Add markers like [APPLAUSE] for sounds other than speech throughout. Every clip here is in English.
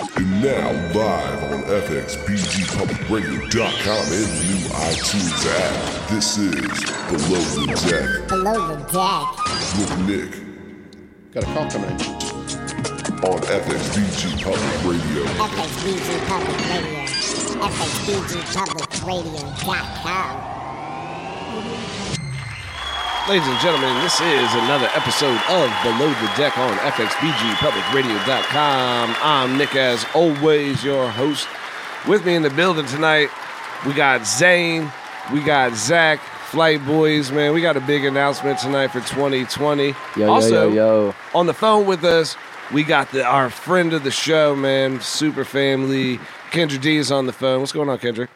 And now, live on FXBGPublicRadio.com and the new iTunes app, this is Below the Deck Below the deck. with Nick Got a call coming in. on FXBG Public Radio. FXBG Public Radio. FXBGPublicRadio.com. Ladies and gentlemen, this is another episode of Below the Deck on FXBGPublicRadio.com. I'm Nick, as always, your host. With me in the building tonight, we got Zane, we got Zach, Flight Boys, man. We got a big announcement tonight for 2020. Yo, also, yo, yo, yo. on the phone with us, we got the, our friend of the show, man, super family. Kendra D is on the phone. What's going on, Kendra?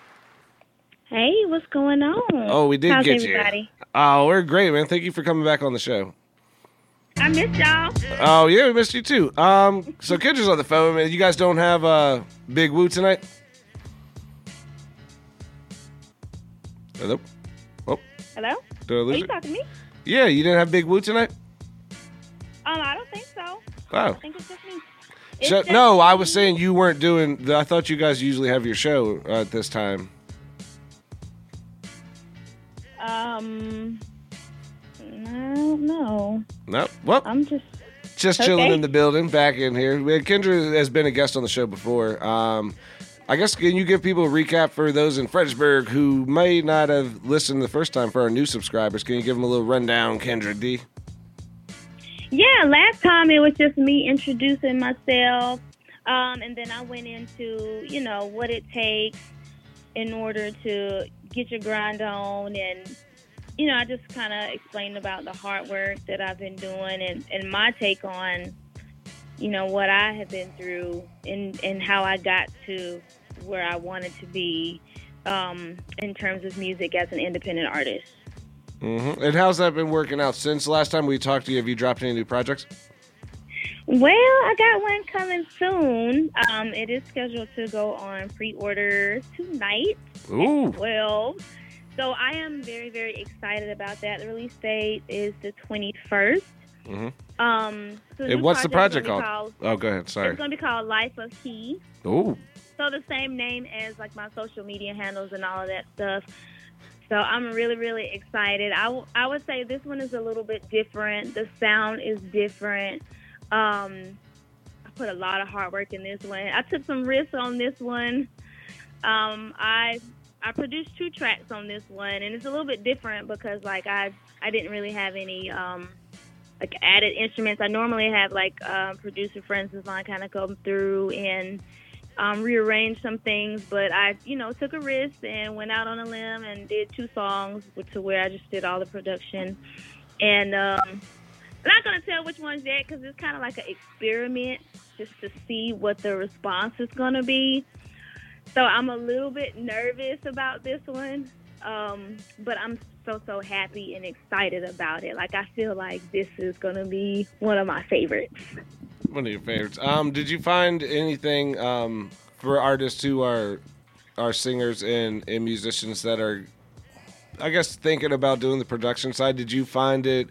Hey, what's going on? Oh, we did How's get everybody? you. Oh, we're great, man. Thank you for coming back on the show. I missed y'all. Oh yeah, we missed you too. Um, so Kendra's on the phone, man. You guys don't have uh Big Woo tonight? Hello. Oh, Hello? did I Are you it? talking to me? Yeah, you didn't have Big Woo tonight. Um, I don't think so. Wow. I think it's just me. It's So, just no, I was saying you weren't doing. The, I thought you guys usually have your show uh, at this time. Um, I don't know. No, well, I'm just. just chilling in the building, back in here. We had- Kendra has been a guest on the show before. Um, I guess can you give people a recap for those in Fredericksburg who may not have listened the first time for our new subscribers? Can you give them a little rundown, Kendra D? Yeah, last time it was just me introducing myself, um, and then I went into you know what it takes in order to get your grind on, and you know I just kind of explained about the hard work that I've been doing and, and my take on you know what I have been through and and how I got to where I wanted to be um, in terms of music as an independent artist. hmm And how's that been working out since last time we talked to you? Have you dropped any new projects? Well, I got one coming soon. Um, it is scheduled to go on pre-order tonight, Ooh, twelve. So I am very, very excited about that. The release date is the twenty-first. Mhm. Um, so new what's the project gonna called? oh, go ahead. Sorry. It's going to be called Life of Key. Ooh, So the same name as like my social media handles and all of that stuff. So I'm really, really excited. I, w- I would say this one is a little bit different. The sound is different. Um, I put a lot of hard work in this one. I took some risks on this one. Um, I I produced two tracks on this one, and it's a little bit different because like I I didn't really have any um, like added instruments. I normally have like uh, producer friends of mine kind of come through and um, rearrange some things, but I, you know, took a risk and went out on a limb and did two songs to where I just did all the production. And um, I'm not to tell which ones yet because it's kind of like an experiment just to see what the response is to be. So I'm a little bit nervous about this one, um, but I'm so, so happy and excited about it. Like, I feel like this is going to be one of my favorites. one of your favorites. Um, did you find anything um for artists who are are singers and, and musicians that are, I guess, thinking about doing the production side? Did you find it?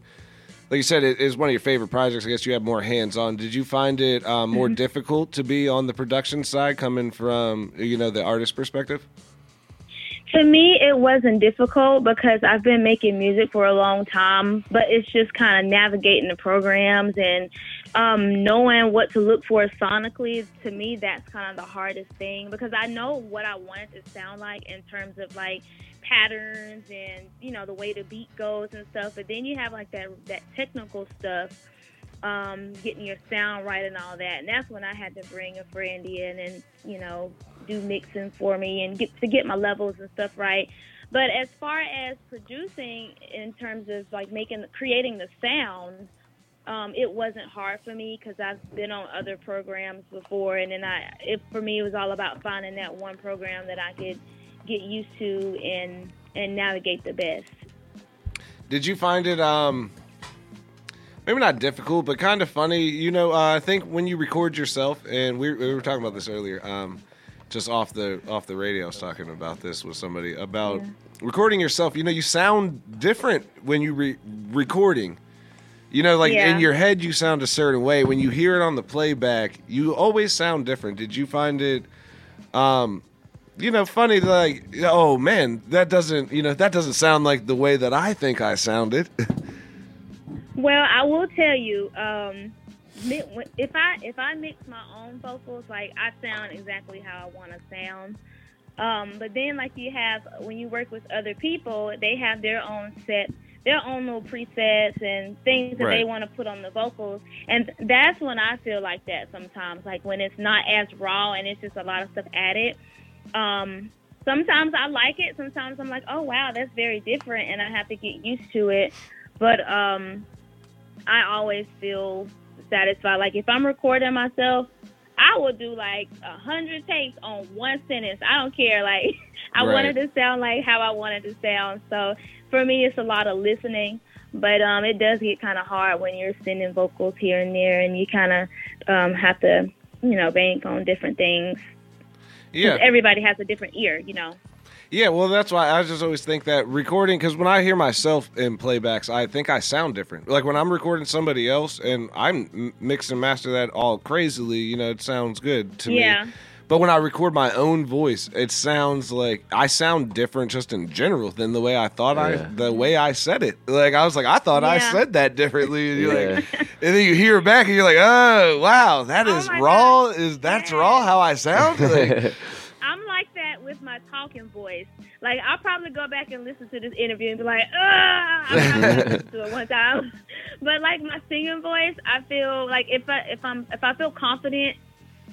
Like you said, it is one of your favorite projects. I guess you have more hands on. Did you find it um, more difficult to be on the production side, coming from you know the artist perspective? To me, it wasn't difficult because I've been making music for a long time, but it's just kind of navigating the programs and um, knowing what to look for sonically. To me, that's kind of the hardest thing because I know what I want it to sound like in terms of like patterns and you know the way the beat goes and stuff. But then you have like that that technical stuff, um, getting your sound right and all that. And that's when I had to bring a friend in and you know do mixing for me and get to get my levels and stuff right. But as far as producing in terms of like making creating the sound, um, it wasn't hard for me because I've been on other programs before, and then I it for me it was all about finding that one program that I could get used to and and navigate the best. Did you find it um maybe not difficult, but kind of funny? You know, uh, I think when you record yourself, and we, we were talking about this earlier, um, just off the off the radio, I was talking about this with somebody about recording yourself. You know, you sound different when you re- recording. You know, like Yeah. in your head, you sound a certain way. When you hear it on the playback, you always sound different. Did you find it, um, you know, funny? Like, oh man, that doesn't, you know, that doesn't sound like the way that I think I sounded. [LAUGHS] Well, I will tell you, um, if I if I mix my own vocals, like I sound exactly how I want to sound. Um, but then, like you have when you work with other people, they have their own set, their own little presets and things that they want to put on the vocals, and that's when I feel like that sometimes, like when it's not as raw and it's just a lot of stuff added. Um, sometimes I like it. Sometimes I'm like, oh wow, that's very different, and I have to get used to it. But um, I always feel satisfied. Like if I'm recording myself, I will do like a hundred takes on one sentence. I don't care. Like [LAUGHS] I Right. wanted to sound like how I wanted to sound. So for me, it's a lot of listening. But um, it does get kind of hard when you're sending vocals here and there, and you kind of um, have to, you know, bank on different things. Yeah, Everybody has a different ear, you know. yeah. Well, that's why I just always think that recording, because when I hear myself in playbacks, I think I sound different. Like when I'm recording somebody else and I'm mix and master that all crazily, you know, it sounds good to me. Yeah. But when I record my own voice, it sounds like I sound different just in general than the way I thought I the way I said it. Like I was like, I thought I said that differently. And you're Yeah. like [LAUGHS] and then you hear it back and you're like, oh wow, that is Oh raw. gosh. Is that's Yeah. raw how I sound? [LAUGHS] Like, I'm like that with my talking voice. Like I'll probably go back and listen to this interview and be like, "Ah!" I mean, I [LAUGHS] listened to it one time, but like my singing voice, I feel like if I if I'm if I feel confident,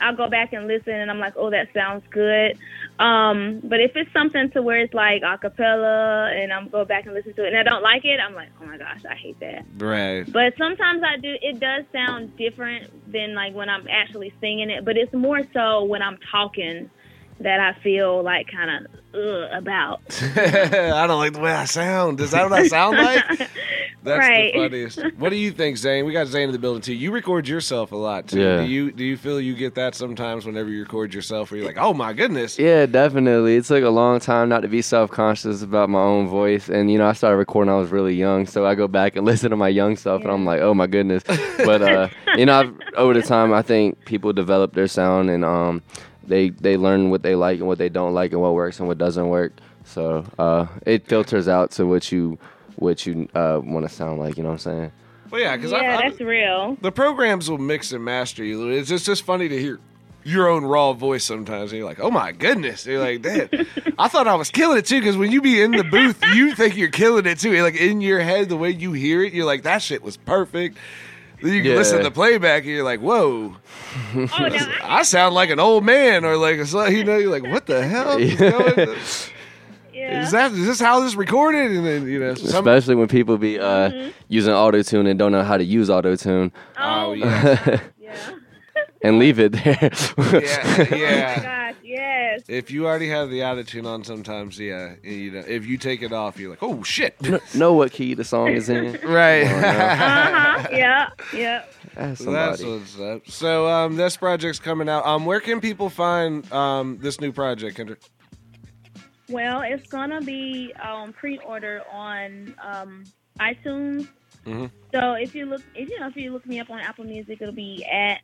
I'll go back and listen, and I'm like, "Oh, that sounds good." Um, but if it's something to where it's like a cappella, and I'm go back and listen to it, and I don't like it, I'm like, "Oh my gosh, I hate that." right. But sometimes I do. It does sound different than like when I'm actually singing it. But it's more so when I'm talking that I feel like kind of uh, about. [LAUGHS] I don't like the way I sound. Is that what I sound like? [LAUGHS] That's Right. the funniest. What do you think, Zane? We got Zane in the building too. You record yourself a lot too. Yeah. Do you do you feel you get that sometimes whenever you record yourself where you're like, oh my goodness. Yeah, definitely. It took a long time not to be self conscious about my own voice. And, you know, I started recording when I was really young. So I go back and [LAUGHS] listen to my young self and I'm like, oh my goodness. But, uh, you know, I've, over the time, I think people develop their sound and um, they, they learn what they like and what they don't like and what works and what doesn't work. So uh, it filters out to what you what you uh, want to sound like. You know what I'm saying? Well, yeah, because yeah, that's real. the programs will mix and master you. It's just, just funny to hear your own raw voice sometimes. And you're like, oh my goodness. You're like, damn. [LAUGHS] I thought I was killing it too. Because when you be in the booth, you think you're killing it too. Like in your head, the way you hear it, you're like, that shit was perfect. Then you can Yeah. listen to the playback and you're like, whoa, Oh, no, [LAUGHS] I, I sound like an old man. Or like, it's like, you know, you're like, what the hell is going [LAUGHS] yeah. Is that is this how this recorded? And then you know, some, Especially when people be uh, using auto tune and don't know how to use auto tune oh oh, yeah, [LAUGHS] yeah. and leave it there. yeah, Oh my yeah. Gosh, yes. If you already have the attitude on, sometimes yeah, you know, if you take it off, you're like, oh shit, know what key the song is in. [LAUGHS] right. [LAUGHS] Uh huh. yeah. Yeah. Ask That's somebody. what's up. So um, this project's coming out. Um, where can people find um this new project, Kendrick? Well, it's gonna be um, pre-order on um, iTunes. Mhm. So if you look, if you know, if you look me up on Apple Music, it'll be at.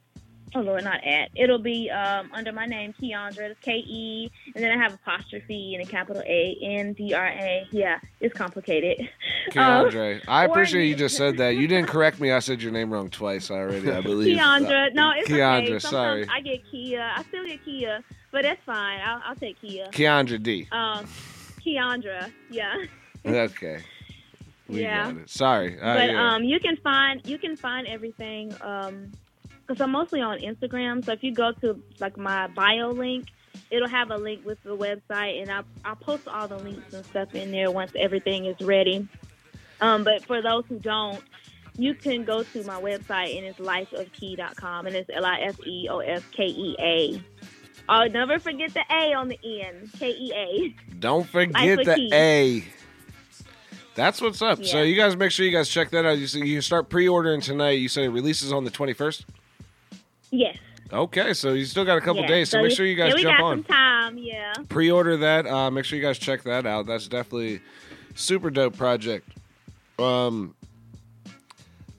Oh Lord, not at. It'll be um, under my name, Keandra. It's K E, and then I have apostrophe and a capital A N D R A. Yeah, it's complicated. Um, I appreciate you you- just said that. You didn't correct me. I said your name wrong twice already. I believe. Keandra. No, it's Keandra, okay. sorry. Sometimes I get Kia. I still get Kia, but that's fine. I'll, I'll take Kia. Keandra D. Um, Keandra. Yeah. Okay. We Yeah. Sorry. Uh, but yeah. um, you can find you can find everything um, because I'm mostly on Instagram. So if you go to like my bio link, it'll have a link with the website, and I'll I'll post all the links and stuff in there once everything is ready. Um, but for those who don't, you can go to my website and it's lifeofkey.com and it's L I F E O F K E A. Oh, never forget the A on the end. K E A. Don't [LAUGHS] forget the Keys. A. That's what's up. So you guys make sure you guys check that out. You, you start pre-ordering tonight. You say it releases on the 21st. Yes. Okay, so you still got a couple yeah. days. So, make sure you guys yeah, we jump got on. some time. Yeah. Pre-order that. Uh, make sure you guys check that out. That's definitely super dope project. Um,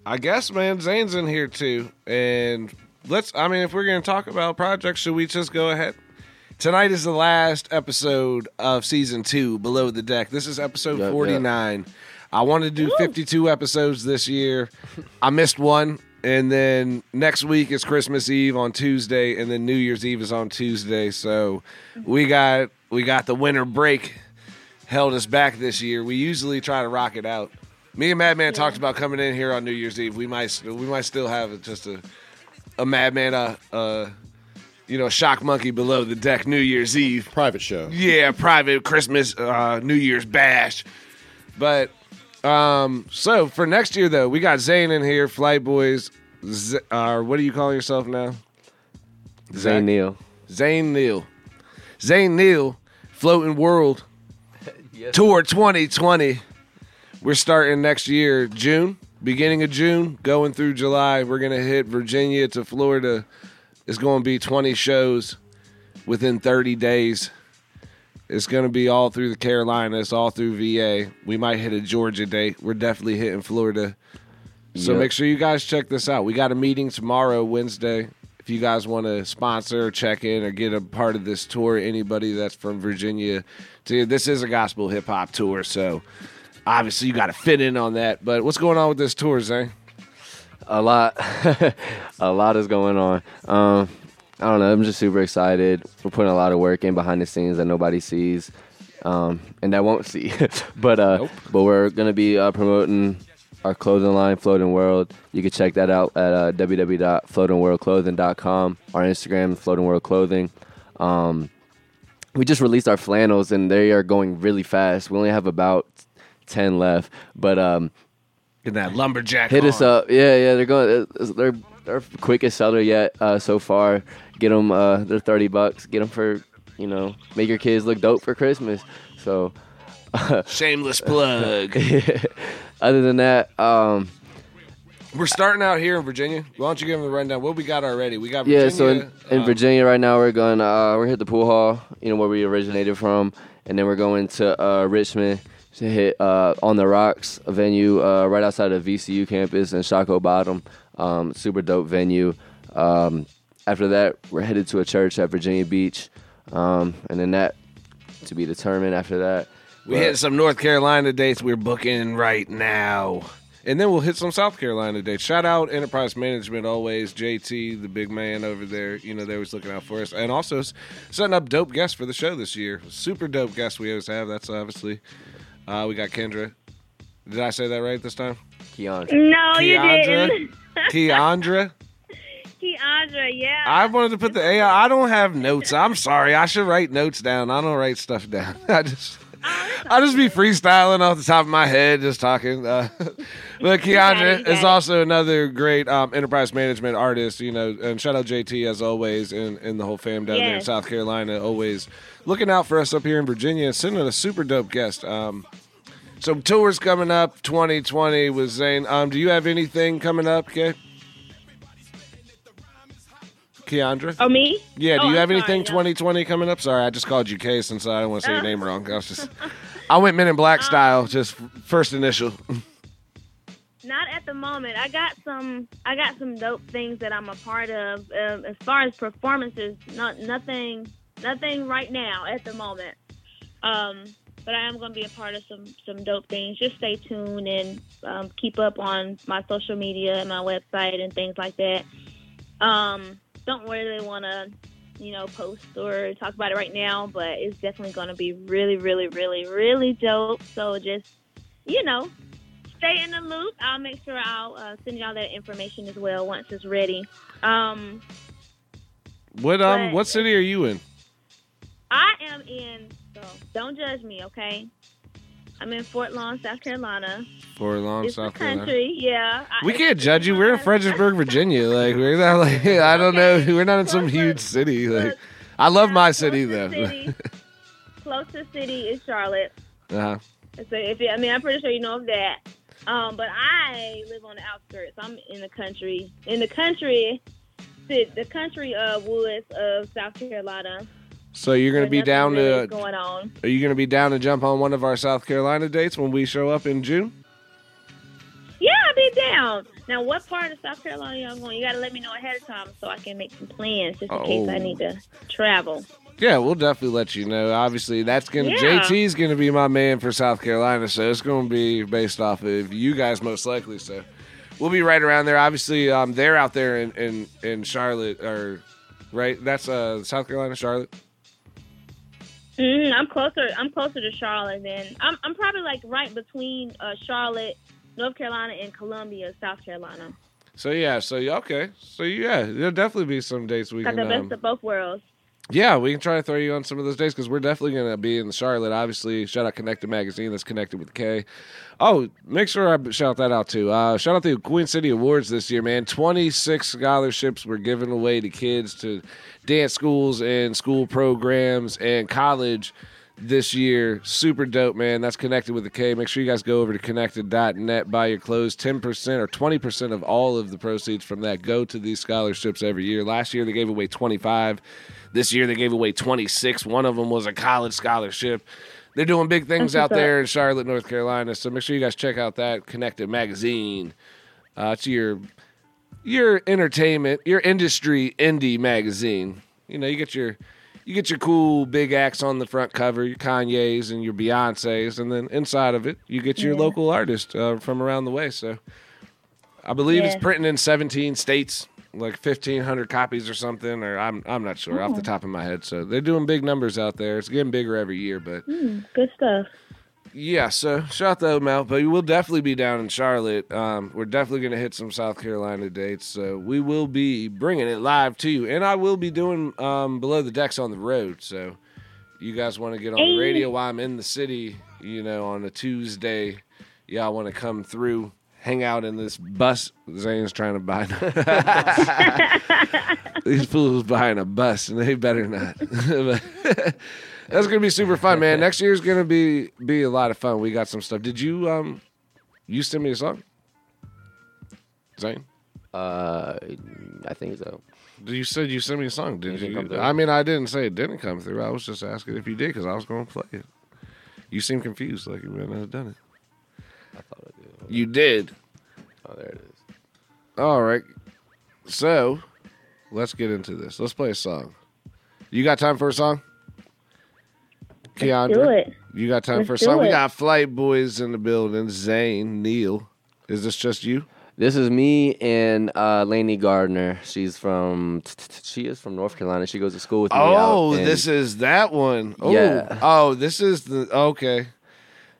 I guess, man, Zane's in here too. And let's, I mean, if we're going to talk about projects, should we just go ahead? Tonight is the last episode of season two, Below the Deck. This is episode Yep, yep. 49. I wanted to do 52 episodes this year. I missed one. And then next week is Christmas Eve on Tuesday, and then New Year's Eve is on Tuesday. So we got we got the winter break held us back this year. We usually try to rock it out. Me and Madman talked about coming in here on New Year's Eve. We might we might still have just a a Madman uh uh you know shock monkey below the deck New Year's Eve. Private show. Yeah, private Christmas uh New Year's bash. But um so for next year though, we got Zane in here, Flight Boys. Z- uh, what are you calling yourself now? Zane Neal. Zane Neal. Zane Neal, Floating World [LAUGHS] Tour 2020. We're starting next year, June, beginning of June, going through July. We're going to hit Virginia to Florida. It's going to be 20 shows within 30 days. It's going to be all through the Carolinas, all through VA. We might hit a Georgia date. We're definitely hitting Florida. So Yep. make sure you guys check this out. We got a meeting tomorrow, Wednesday. If you guys want to sponsor, or check in, or get a part of this tour, anybody that's from Virginia, to this is a gospel hip hop tour, so obviously you got to fit in on that. But what's going on with this tour, Zane? a lot [LAUGHS] a lot is going on um i don't know i'm just super excited we're putting a lot of work in behind the scenes that nobody sees um and that won't see [LAUGHS] but uh Nope. but we're gonna be uh, promoting our clothing line floating world you can check that out at uh, www.floatingworldclothing.com our instagram floating world clothing um we just released our flannels and they are going really fast we only have about 10 left but um Get that lumberjack. Hit us up. Yeah, yeah, they're going. They're they're quickest seller yet uh, so far. Get them. Uh, they're thirty bucks. Get them for you know make your kids look dope for Christmas. So [LAUGHS] Shameless plug. [LAUGHS] other than that, um, We're starting out here in Virginia. Why don't you give them the rundown? What we got already? We got Virginia. yeah. So in, in uh, Virginia right now we're going. Uh, we're hit the pool hall. You know where we originated from, and then we're going to uh, Richmond to hit uh, on the rocks a venue uh, right outside of VCU campus in Shockoe Bottom. Um, super dope venue. Um, after that, we're headed to a church at Virginia Beach, um, and then that to be determined after that. We But- hit some North Carolina dates we're booking right now. And then we'll hit some South Carolina dates. Shout out Enterprise Management always. JT, the big man over there. You know, they always looking out for us. And also setting up dope guests for the show this year. Super dope guests we always have. That's obviously. Uh, we got Kendra. Did I say that right this time? Keandra. No, you Keandra? didn't. [LAUGHS] Keandra? Keandra, yeah. I wanted to put the AI. I don't have notes. I'm sorry. I should write notes down. I don't write stuff down. [LAUGHS] I just. I just be freestyling off the top of my head, just talking. Uh, [LAUGHS] but Keandra You got it. is also another great um, enterprise management artist, you know. And shout out JT as always, and, and the whole fam down there in South Carolina, always looking out for us up here in Virginia, sending a super dope guest. Um, so tours coming up 2020 with Zane. Um, do you have anything coming up, Kay? Keandra? oh, me? Yeah, do Oh, you I'm have sorry, anything no. 2020 coming up? Sorry, I just called you Kay since I don't want to say your Uh. name wrong. I was just, [LAUGHS] I went Men in Black style, just first initial. Not at the moment. I got some. I got some dope things that I'm a part of. Um, as far as performances, not nothing. Nothing right now at the moment. Um, but I am going to be a part of some some dope things. Just stay tuned and um, keep up on my social media and my website and things like that. Um, don't really want to, you know, post or talk about it right now, but it's definitely going to be really, really, really, really dope. So just, you know, stay in the loop. I'll make sure I'll uh, send y'all that information as well once it's ready. Um, What um, what city are you in? I am in, so don't judge me, okay? I'm in Fort Lawn, South Carolina. For long it's South the Carolina. country, yeah. We it's- can't judge you. We're in Fredericksburg, Virginia. Like we're not like [LAUGHS] I don't know. We're not in some huge city. Like I love my city though. City, closest city is Charlotte. uh-huh. So if you, I mean, I'm pretty sure you know of that. Um, but I live on the outskirts. I'm in the country, in the country, the, the country of woods of South Carolina. So you're gonna be down really to? going on. Are you gonna be down to jump on one of our South Carolina dates when we show up in June? Yeah, I'll be down. Now, what part of South Carolina y'all going? You got to let me know ahead of time so I can make some plans just in case I Oh. need to travel. Yeah, we'll definitely let you know. Obviously, that's gonna Yeah. JT's gonna be my man for South Carolina, so it's gonna be based off of you guys most likely. So we'll be right around there. Obviously, um, they're out there in in, in Charlotte, or right? That's uh South Carolina, Charlotte. Hmm I'm closer. I'm closer to Charlotte than I'm. I'm probably like right between uh, Charlotte, North Carolina, and Columbia, South Carolina. So yeah, so okay, so yeah, there'll definitely be some dates we Got can. the Um, best of both worlds. Yeah, we can try to throw you on some of those days because we're definitely going to be in Charlotte. Obviously, shout out Connected Magazine that's connected with K. Oh, make sure I shout that out too. Uh, shout out the Queen City Awards this year, man. 26 scholarships were given away to kids to dance schools and school programs and college this year. Super dope, man. That's connected with the K. Make sure you guys go over to connected.net, buy your clothes. 10% or 20% of all of the proceeds from that go to these scholarships every year. Last year they gave away 25. This year they gave away 26. One of them was a college scholarship. They're doing big things out there in Charlotte, North Carolina. So make sure you guys check out that Connected magazine. Uh, it's your your entertainment, your industry indie magazine. You know, you get your you get your cool big acts on the front cover, your Kanye's and your Beyonce's, and then inside of it, you get your Yeah. local artist uh, from around the way. So, I believe it's printing in 17 states, like 1,500 copies or something, or I'm I'm not sure off the top of my head. So they're doing big numbers out there. It's getting bigger every year, but Good stuff. Yeah, so shout them out, but we will definitely be down in Charlotte. Um, we're definitely going to hit some South Carolina dates, so we will be bringing it live to you, and I will be doing um, below the decks on the road. So you guys want to get on the radio while I'm in the city, you know, on a Tuesday? Y'all want to come through, hang out in this bus? Zane's trying to buy. [LAUGHS] [LAUGHS] These fools buying a bus, and they better not. [LAUGHS] That's gonna be super fun, man. [LAUGHS] Next year's gonna be be a lot of fun. We got some stuff. Did you um you send me a song? Zane? Uh, I think so. You said you sent me a song, didn't you? come through. I mean, I didn't say it didn't come through. I was just asking if you did because I was going to play it. You seem confused, like you might not have done it. I thought I did. You did. Oh, there it is. All right. So, let's get into this. Let's play a song. You got time for a song? Keandra? Do it. You got time Let's for a do song? We got Flight Boys in the building. Zane, Neal. Is this just you? This is me and uh, Lainey Gardner. She's from. She is from North Carolina. She goes to school with me. Oh, out this is that one. Oh, Yeah. oh, this is the okay.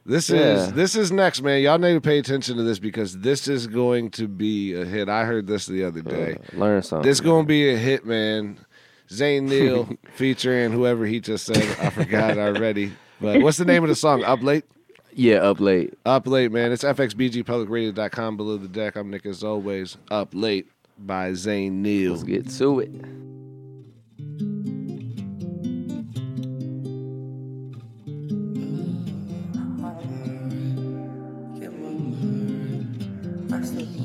This is this is next, man. Y'all need to pay attention to this because this is going to be a hit. I heard this the other day. Uh, learn something. This is going to be a hit, man. Zane Neal [LAUGHS] featuring whoever he just said. I forgot already. But what's the name of the song? Up late. yeah, up late. Up late, man. It's fxbgpublicradio.com below the deck. I'm Nick as always. Up late by Zane Neal. Let's get to it. In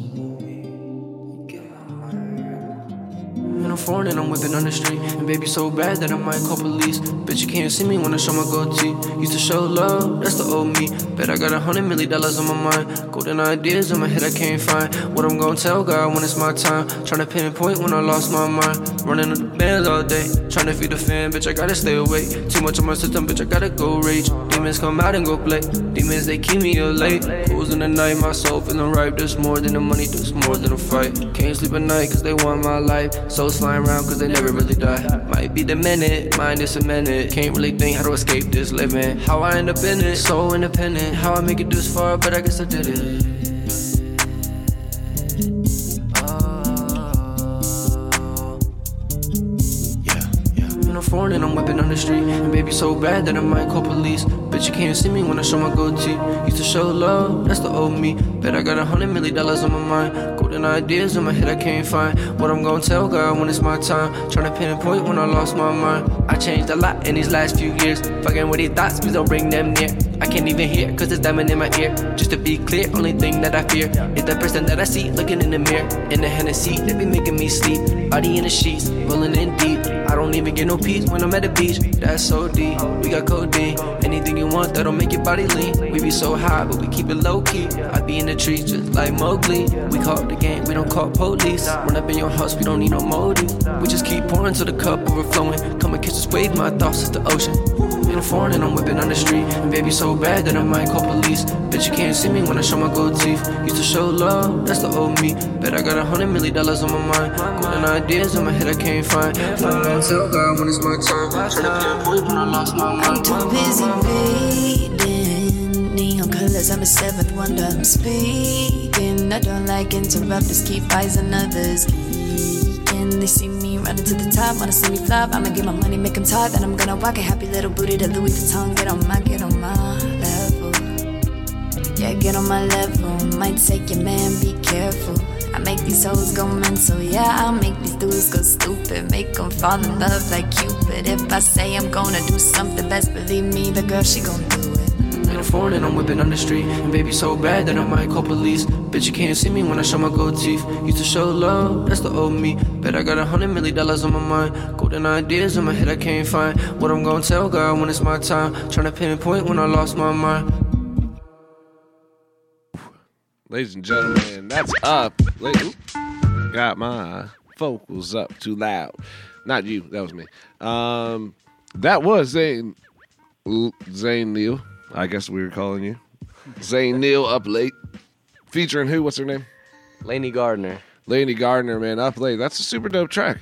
a foreign and I'm whipping on the street. And baby so bad that I might call police. Bitch, you can't see me when I show my goatee. Used to show love, that's the old me. Bet I got a hundred million dollars on my mind. Golden ideas in my head I can't find. What I'm gonna tell God when it's my time. Tryna pinpoint when I lost my mind. Running bands all day. Tryna feed the fan, bitch, I gotta stay awake. Too much on my system, bitch, I gotta go rage. Demons come out and go play. Demons, they keep me up late. In the night, my soul feeling ripe. There's more than the money, there's more than a fight. Can't sleep at night cause they want my life. So flying around cause they never really die. Might be the minute, mind is a minute. Can't really think how to escape this living. How I end up in it, so independent. How I make it this far, but I guess I did it. Foreign and I'm whipping on the street. And baby so bad that I might call police. Bitch, you can't see me when I show my goatee. Used to show love, that's the old me. Bet I got a hundred million dollars on my mind. Golden ideas in my head I can't find. What I'm gonna tell God when it's my time. Tryna pinpoint when I lost my mind. I changed a lot in these last few years. Fucking with these thoughts, please don't bring them near. I can't even hear, cause it's diamond in my ear. Just to be clear, only thing that I fear is the person that I see looking in the mirror. In the Hennessy, they be making me sleep. Body in the sheets, rolling in deep. Don't even get no peace when I'm at the beach. That's so deep. We got codeine. Anything you want that'll make your body lean. We be so high, but we keep it low key. I be in the trees just like Mowgli. We call the game, we don't call police. Run up in your house, we don't need no motive. We just keep pouring till the cup overflowing. Come and catch this wave, my thoughts is the ocean. In a foreign and I'm whipping on the street. And baby so bad that I might call police. Bitch, you can't see me when I show my gold teeth. Used to show love, that's the old me. Bet I got a hundred million dollars on my mind. Golden ideas in my head I can't find. Flying on tell God when it's my time. To when I lost my mind. I'm too busy reading neon colors. I'm a seventh wonder. I'm speaking. I don't like interrupters. Keep eyes on others. Geeking. They see me running to the top. Wanna see me flop? I'ma get my money, make them talk. Then I'm gonna walk a happy little booty to Louis Vuitton. Get on my, get on my level. Yeah, get on my level. Might take your man, be careful. Make these hoes go mental, yeah. I'll make these dudes go stupid. Make them fall in love like Cupid. If I say I'm gonna do something, best believe me, the girl, she gon' do it. In a foreign and I'm whipping on the street. And baby so bad that I might call police. Bitch, you can't see me when I show my gold teeth. Used to show love, that's the old me. Bet I got a hundred million dollars on my mind. Golden ideas in my head I can't find. What I'm gonna tell God when it's my time. Trying to pinpoint when I lost my mind. Ladies and gentlemen, that's up. Got my vocals up too loud. Not you, that was me. Um, that was Zane Zane Neal. I guess we were calling you Zane Neal up late, featuring who? What's her name? Laney Gardner. Laney Gardner, man, up late. That's a super dope track.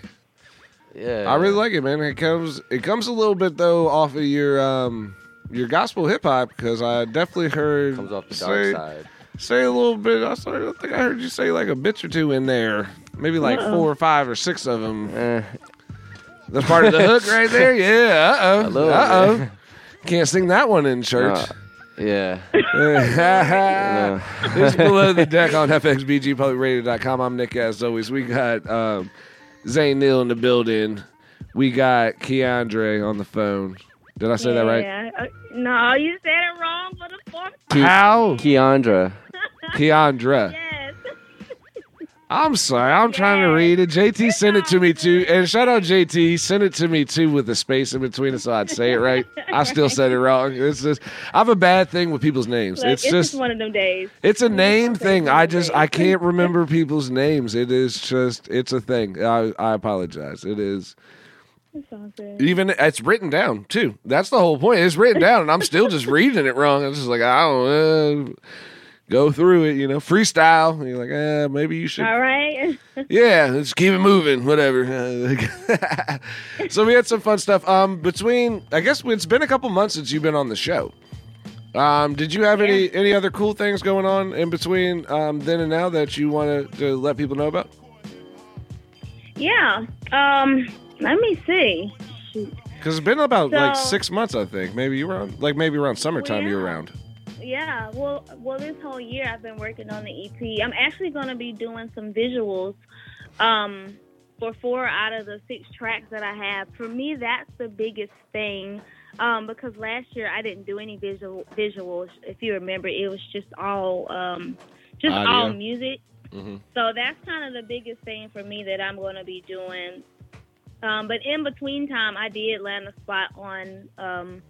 Yeah. I really like it, man. It comes it comes a little bit though off of your um your gospel hip hop because I definitely heard comes off the say, dark side. Say a little bit. I sort of think I heard you say like a bitch or two in there, maybe like four or five or six of them. Eh, That's part of the hook right there. [LAUGHS] Yeah. Uh oh. Uh oh. Can't sing that one in church. uh, yeah. [LAUGHS] It's below the deck on FXBGPublicRadio.com. I'm Nick, as always. We got um, Zane Neal in the building. We got Keandre on the phone. Did I say that right? Yeah. Uh, no, you said it wrong for the fourth. time. How? Keandra. [LAUGHS] Keandra. Yes. I'm sorry. I'm trying to read it. JT sent it to me too. [LAUGHS] And shout out JT. He sent it to me too with a space in between it so I'd say it right. [LAUGHS] I still said it wrong. It's just I have a bad thing with people's names. Look, it's it's just just one of them days. It's a name thing. I just I can't remember people's names. It is just it's a thing. I I apologize. It is even it's written down too. That's the whole point. It's written down, and I'm still just reading it wrong. I'm just like I don't know. Go through it, you know, freestyle. And you're like, eh, maybe you should. All right. [LAUGHS] Yeah, let's keep it moving. Whatever. [LAUGHS] so we had some fun stuff. Um, between I guess it's been a couple months since you've been on the show. Um, did you have any any other cool things going on in between um, then and now that you want to let people know about? yeah. Um. Let me see. Because it's been about like six months, I think. Maybe you around like maybe around summertime you were around. Yeah, well, well, this whole year I've been working on the EP. I'm actually going to be doing some visuals um, for four out of the six tracks that I have. For me, that's the biggest thing um, because last year I didn't do any visual visuals. If you remember, it was just all um, just Audio. all music. hmm So that's kind of the biggest thing for me that I'm going to be doing. Um, but in between time, I did land a spot on um,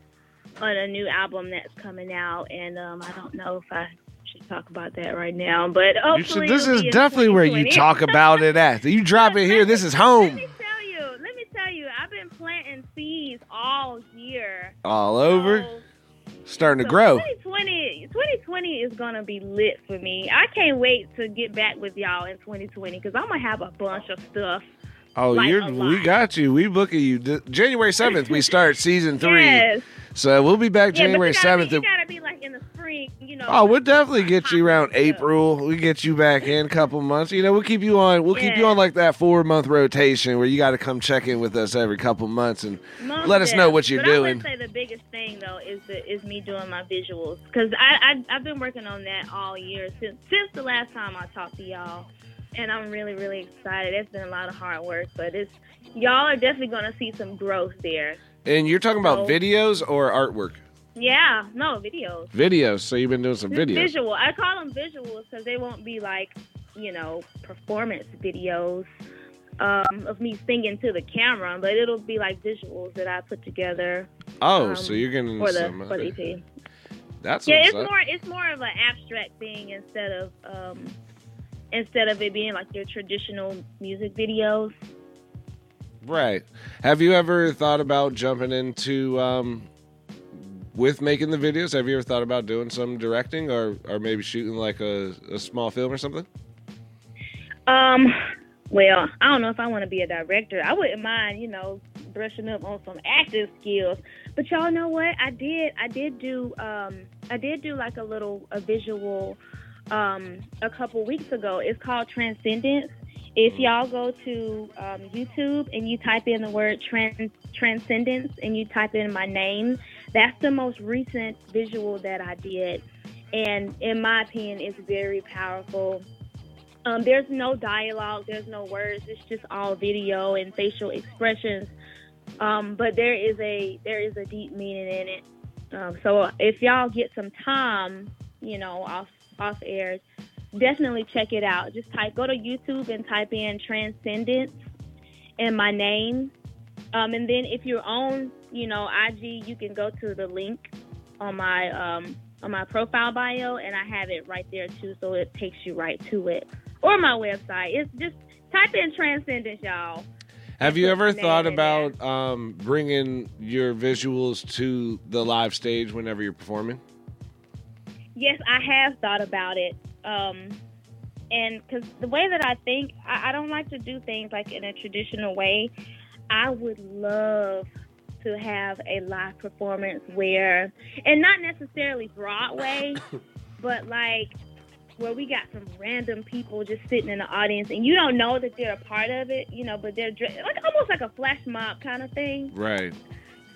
on a new album that's coming out, and um, I don't know if I should talk about that right now. But hopefully, should, this is definitely where you talk about it at. You drop it here. This is home. [LAUGHS] Let me tell you. Let me tell you. I've been planting seeds all year. All over, So- starting to so grow. 2020, 2020 is gonna be lit for me. I can't wait to get back with y'all in 2020 because I'm gonna have a bunch of stuff. Oh, like you're we got you. We booking you. January seventh, we start season three. Yes. So we'll be back Yeah, January seventh. you gotta be like in the spring, you know. Oh, we'll definitely get you around April. We get you back in a couple months. You know, we'll keep you on. We'll keep you on like that four month rotation where you got to come check in with us every couple months and let us know what you're but I doing. would say the biggest thing though is the, is me doing my visuals because I, I I've been working on that all year since since the last time I talked to y'all, and I'm really really excited. It's been a lot of hard work, but it's y'all are definitely gonna see some growth there. And you're talking about So- videos or artwork? Yeah, no videos. Videos. So you've been doing some videos. Visual. I call them visuals because they won't be like, you know, performance videos. um, of me singing to the camera, but it'll be like visuals that I put together Oh, um, so you're getting for the some. for the. EP. That's Yeah, it's up. more it's more of an abstract thing instead of um, instead of it being like your traditional music videos. Right. Have you ever thought about jumping into um with making the videos? Have you ever thought about doing some directing or or maybe shooting like a, a small film or something? Um, well, I don't know if I want to be a director. I wouldn't mind, you know, brushing up on some acting skills. But y'all know what? I did. I did do. Um, I did do like a little a visual. Um, a couple weeks ago. It's called Transcendence. If y'all go to um, YouTube and you type in the word trans- Transcendence and you type in my name, that's the most recent visual that I did. And in my opinion, it's very powerful. Um, there's no dialogue, there's no words. It's just all video and facial expressions. Um, but there is a there is a deep meaning in it. Um, so if y'all get some time, you know, off off air, definitely check it out. Just type go to YouTube and type in Transcendence and my name. Um, and then if you're on, you know, IG, you can go to the link on my um, on my profile bio, and I have it right there too, so it takes you right to it. Or my website. It's just type in Transcendence, y'all. Have you ever thought about um, bringing your visuals to the live stage whenever you're performing? Yes, I have thought about it. Um, and because the way that I think, I, I don't like to do things like in a traditional way. I would love to have a live performance where, and not necessarily Broadway, [COUGHS] but like where we got some random people just sitting in the audience and you don't know that they're a part of it, you know, but they're like almost like a flash mob kind of thing. Right.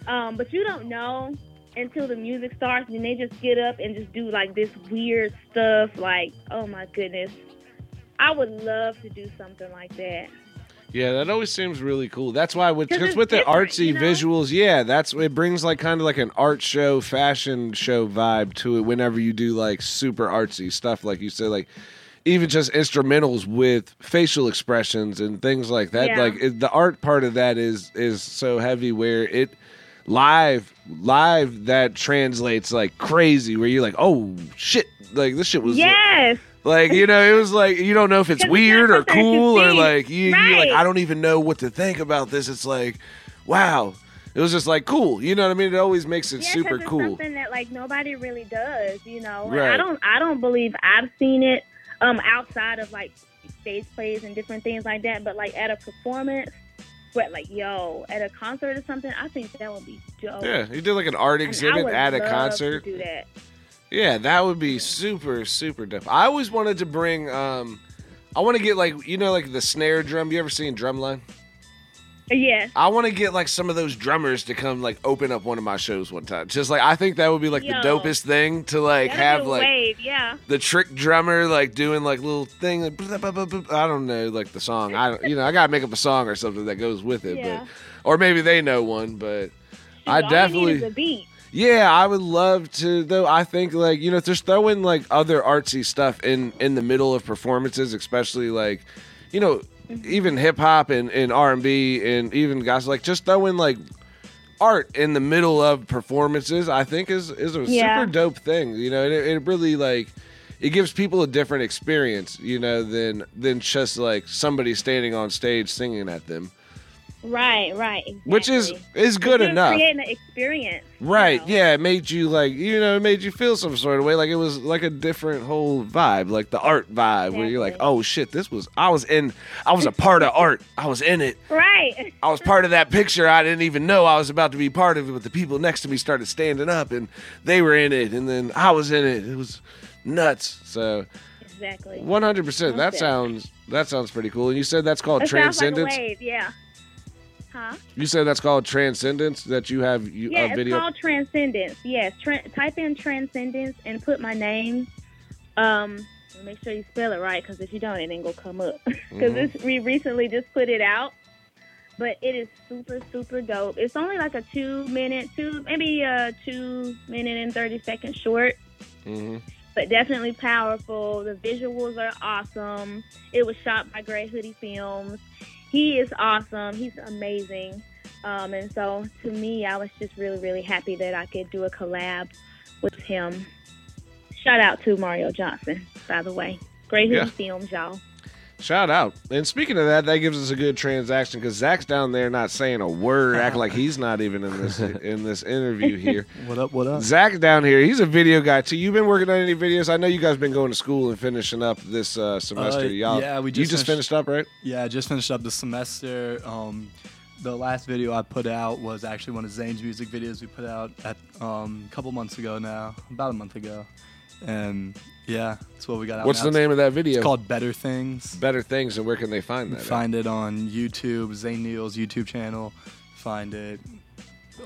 Um, but you don't know until the music starts and they just get up and just do like this weird stuff like oh my goodness i would love to do something like that Yeah, that always seems really cool. That's why with 'Cause with the artsy you know? visuals, yeah, that's it brings like kind of like an art show, fashion show vibe to it. Whenever you do like super artsy stuff, like you said, like even just instrumentals with facial expressions and things like that. Yeah. Like it, the art part of that is is so heavy where it live live that translates like crazy. Where you're like, oh shit, like this shit was yes like you know, it was like you don't know if it's [LAUGHS] weird or cool or like you, you're like I don't even know what to think about this. It's like, wow, it was just like cool. You know what I mean? It always makes it yeah, super it's cool. something that like nobody really does you know Right. i don't i don't believe i've seen it um outside of like stage plays and different things like that but like at a performance but like yo at a concert or something i think that would be dope Yeah, you did like an art exhibit at a concert. do that Yeah, that would be super super dope. I always wanted to bring. um I want to get like you know like the snare drum. You ever seen Drumline? Yes I want to get like some of those drummers to come like open up one of my shows one time. Just like I think that would be like Yo. the dopest thing to like That'd have like wave yeah the trick drummer like doing like little thing like blah, blah, blah. I don't know like the song I don't you know I gotta make up a song or something that goes with it Yeah. but or maybe they know one but I All you need definitely is a beat yeah I would love to though I think like you know just throw in like other artsy stuff in in the middle of performances especially like you know. Mm-hmm. even hip hop and and R and B and even guys like just throwing like art in the middle of performances i think is is a Yeah. super dope thing you know it, it really like it gives people a different experience you know than than just like somebody standing on stage singing at them Right, right. which is is good enough Creating an experience. you right know. yeah it made you like you know it made you feel some sort of way like it was like a different whole vibe like the art vibe where you're like oh shit this was i was in i was a part of art i was in it Right. I was part of that picture. I didn't even know I was about to be part of it, but the people next to me started standing up and they were in it, and then I was in it. It was nuts. So, Exactly. 100%. That sounds that sounds pretty cool. And you said that's called It sounds like Transcendence. wave, yeah. Huh? you said that's called Transcendence. That you have you, Yeah, a it's video. called Transcendence. Yes, tra- type in Transcendence and put my name. Um, make sure you spell it right, because if you don't, it ain't gonna come up. [LAUGHS] Because Mhm. we recently just put it out, but it is super super dope. It's only like a two minute, two maybe a two minute and thirty second short. hmm but definitely powerful. The visuals are awesome. It was shot by Gray Hoodie Films. He is awesome. He's amazing. Um, and so to me, I was just really, really happy that I could do a collab with him. Shout out to Mario Johnson, by the way. Great Yeah. Films, y'all. Shout out. And speaking of that, that gives us a good transaction because Zach's down there not saying a word, acting like he's not even in this [LAUGHS] in this interview here. What up? What up? Zach down here, he's a video guy too. You've been working on any videos? I know you guys been going to school and finishing up this uh, semester. Uh, Y'all, yeah, we you just just finished- finished up, right? Yeah, I just finished up the semester. Um, the last video I put out was actually one of Zane's music videos we put out at um, a couple months ago now, about a month ago. And yeah, that's what we got out. What's now. the name of that video? It's called Better Things. Better Things, and where can they find that? at? Find it on YouTube, Zane Neal's YouTube channel. Find it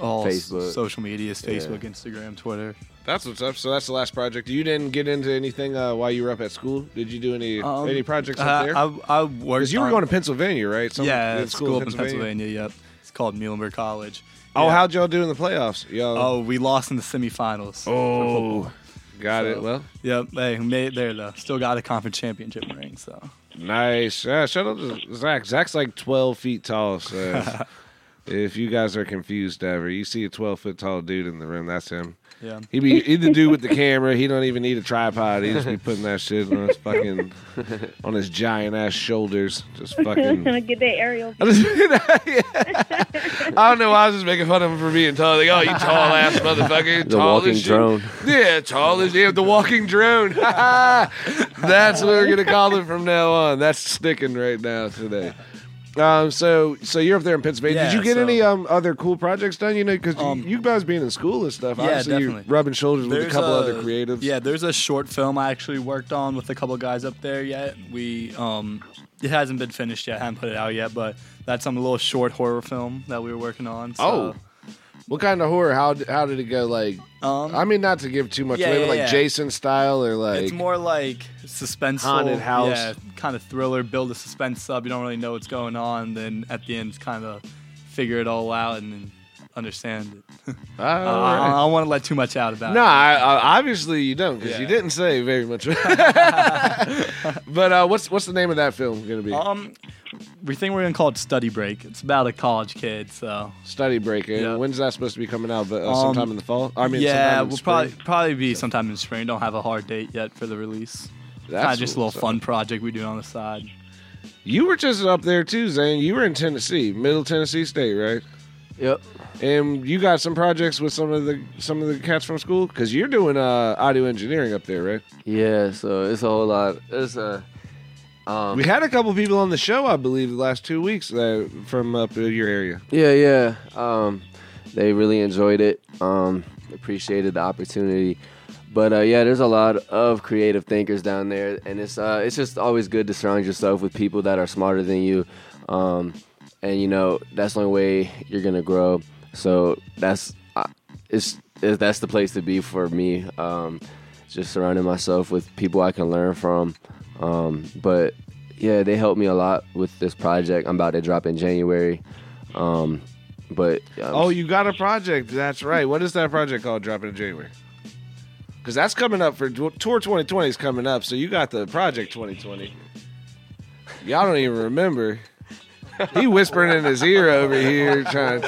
all Facebook. social medias, Yeah. Facebook, Instagram, Twitter. That's what's up. So that's the last project. You didn't get into anything uh, while you were up at school. Did you do any Um, any projects uh, up there? I, I worked. Because you were going to Pennsylvania, right? Some- yeah, school up in Pennsylvania. Yep, it's called Muhlenberg College. Oh, Yeah. how'd y'all do in the playoffs? Y'all. Oh, we lost in the semifinals. Oh, got it. Well, Yep, hey, made it there though. Still got a conference championship ring. So nice. Yeah, shout out to Zach. Zach's like 12 feet tall. So [LAUGHS] if you guys are confused ever, you see a 12 foot tall dude in the room, that's him. Yeah, He be he the dude with the camera. He don't even need a tripod. He just be putting that shit on his fucking on his giant ass shoulders. Just [LAUGHS] fucking. Get that aerial. I, [LAUGHS] just, I don't know why I was just making fun of him for being tall. Like, oh, you tall ass [LAUGHS] motherfucker. The tall walking as shit. drone. Yeah, tall as yeah, the walking drone. That's what we're gonna call him from now on. That's sticking right now today. Um, so so you're up there in Pennsylvania. Did you get so- any um other cool projects done? You know, because Um, you guys being in school and stuff. yeah, obviously you're definitely. rubbing shoulders with a couple other creatives. Yeah, there's a short film I actually worked on with a couple guys up there yet. We um, it hasn't been finished yet. I haven't put it out yet, but that's some little short horror film that we were working on. So, Oh. What kind of horror? How how did it go? Like, um, I mean, not to give too much Yeah, away, but yeah, like yeah. Jason style or like it's more like suspenseful, Haunted house. yeah, kind of thriller. Build a suspense up. You don't really know what's going on. Then at the end, kind of figure it all out and then understand it. [LAUGHS] All Uh, right. I, I don't want to let too much out about No, it. I, I, obviously you don't because you didn't say very much. [LAUGHS] [LAUGHS] but uh, what's what's the name of that film going to be? Um, we think we're gonna call it Study Break. It's about a college kid, so Study Break. And Yeah. when's that supposed to be coming out? But uh, Um, sometime in the fall. I mean, yeah, in we'll spring? probably probably be sometime in spring. Don't have a hard date yet for the release. That's Kind of just a little what's fun project we do on the side. You were just up there too, Zane. You were in Tennessee, Middle Tennessee State, right? Yep. And you got some projects with some of the some of the cats from school because you're doing uh, audio engineering up there, right? Yeah. So it's a whole lot. It's a. Um, We had a couple people on the show, I believe, the last two weeks uh, from up in your area. Yeah, yeah. Um, they really enjoyed it. Um, appreciated the opportunity. But uh, yeah, there's a lot of creative thinkers down there, and it's uh, it's just always good to surround yourself with people that are smarter than you. Um, and you know that's the only way you're gonna grow. So that's uh, it's, it's that's the place to be for me. Um, just surrounding myself with people I can learn from. Um, but yeah, they helped me a lot with this project. I'm about to drop in January. Um, but um, Oh, you got a project. That's right. What is that project called? Dropping in January. Because that's coming up for tour 2020 is coming up. So you got the project 2020. Y'all don't even remember. He whispering in his ear over here, trying.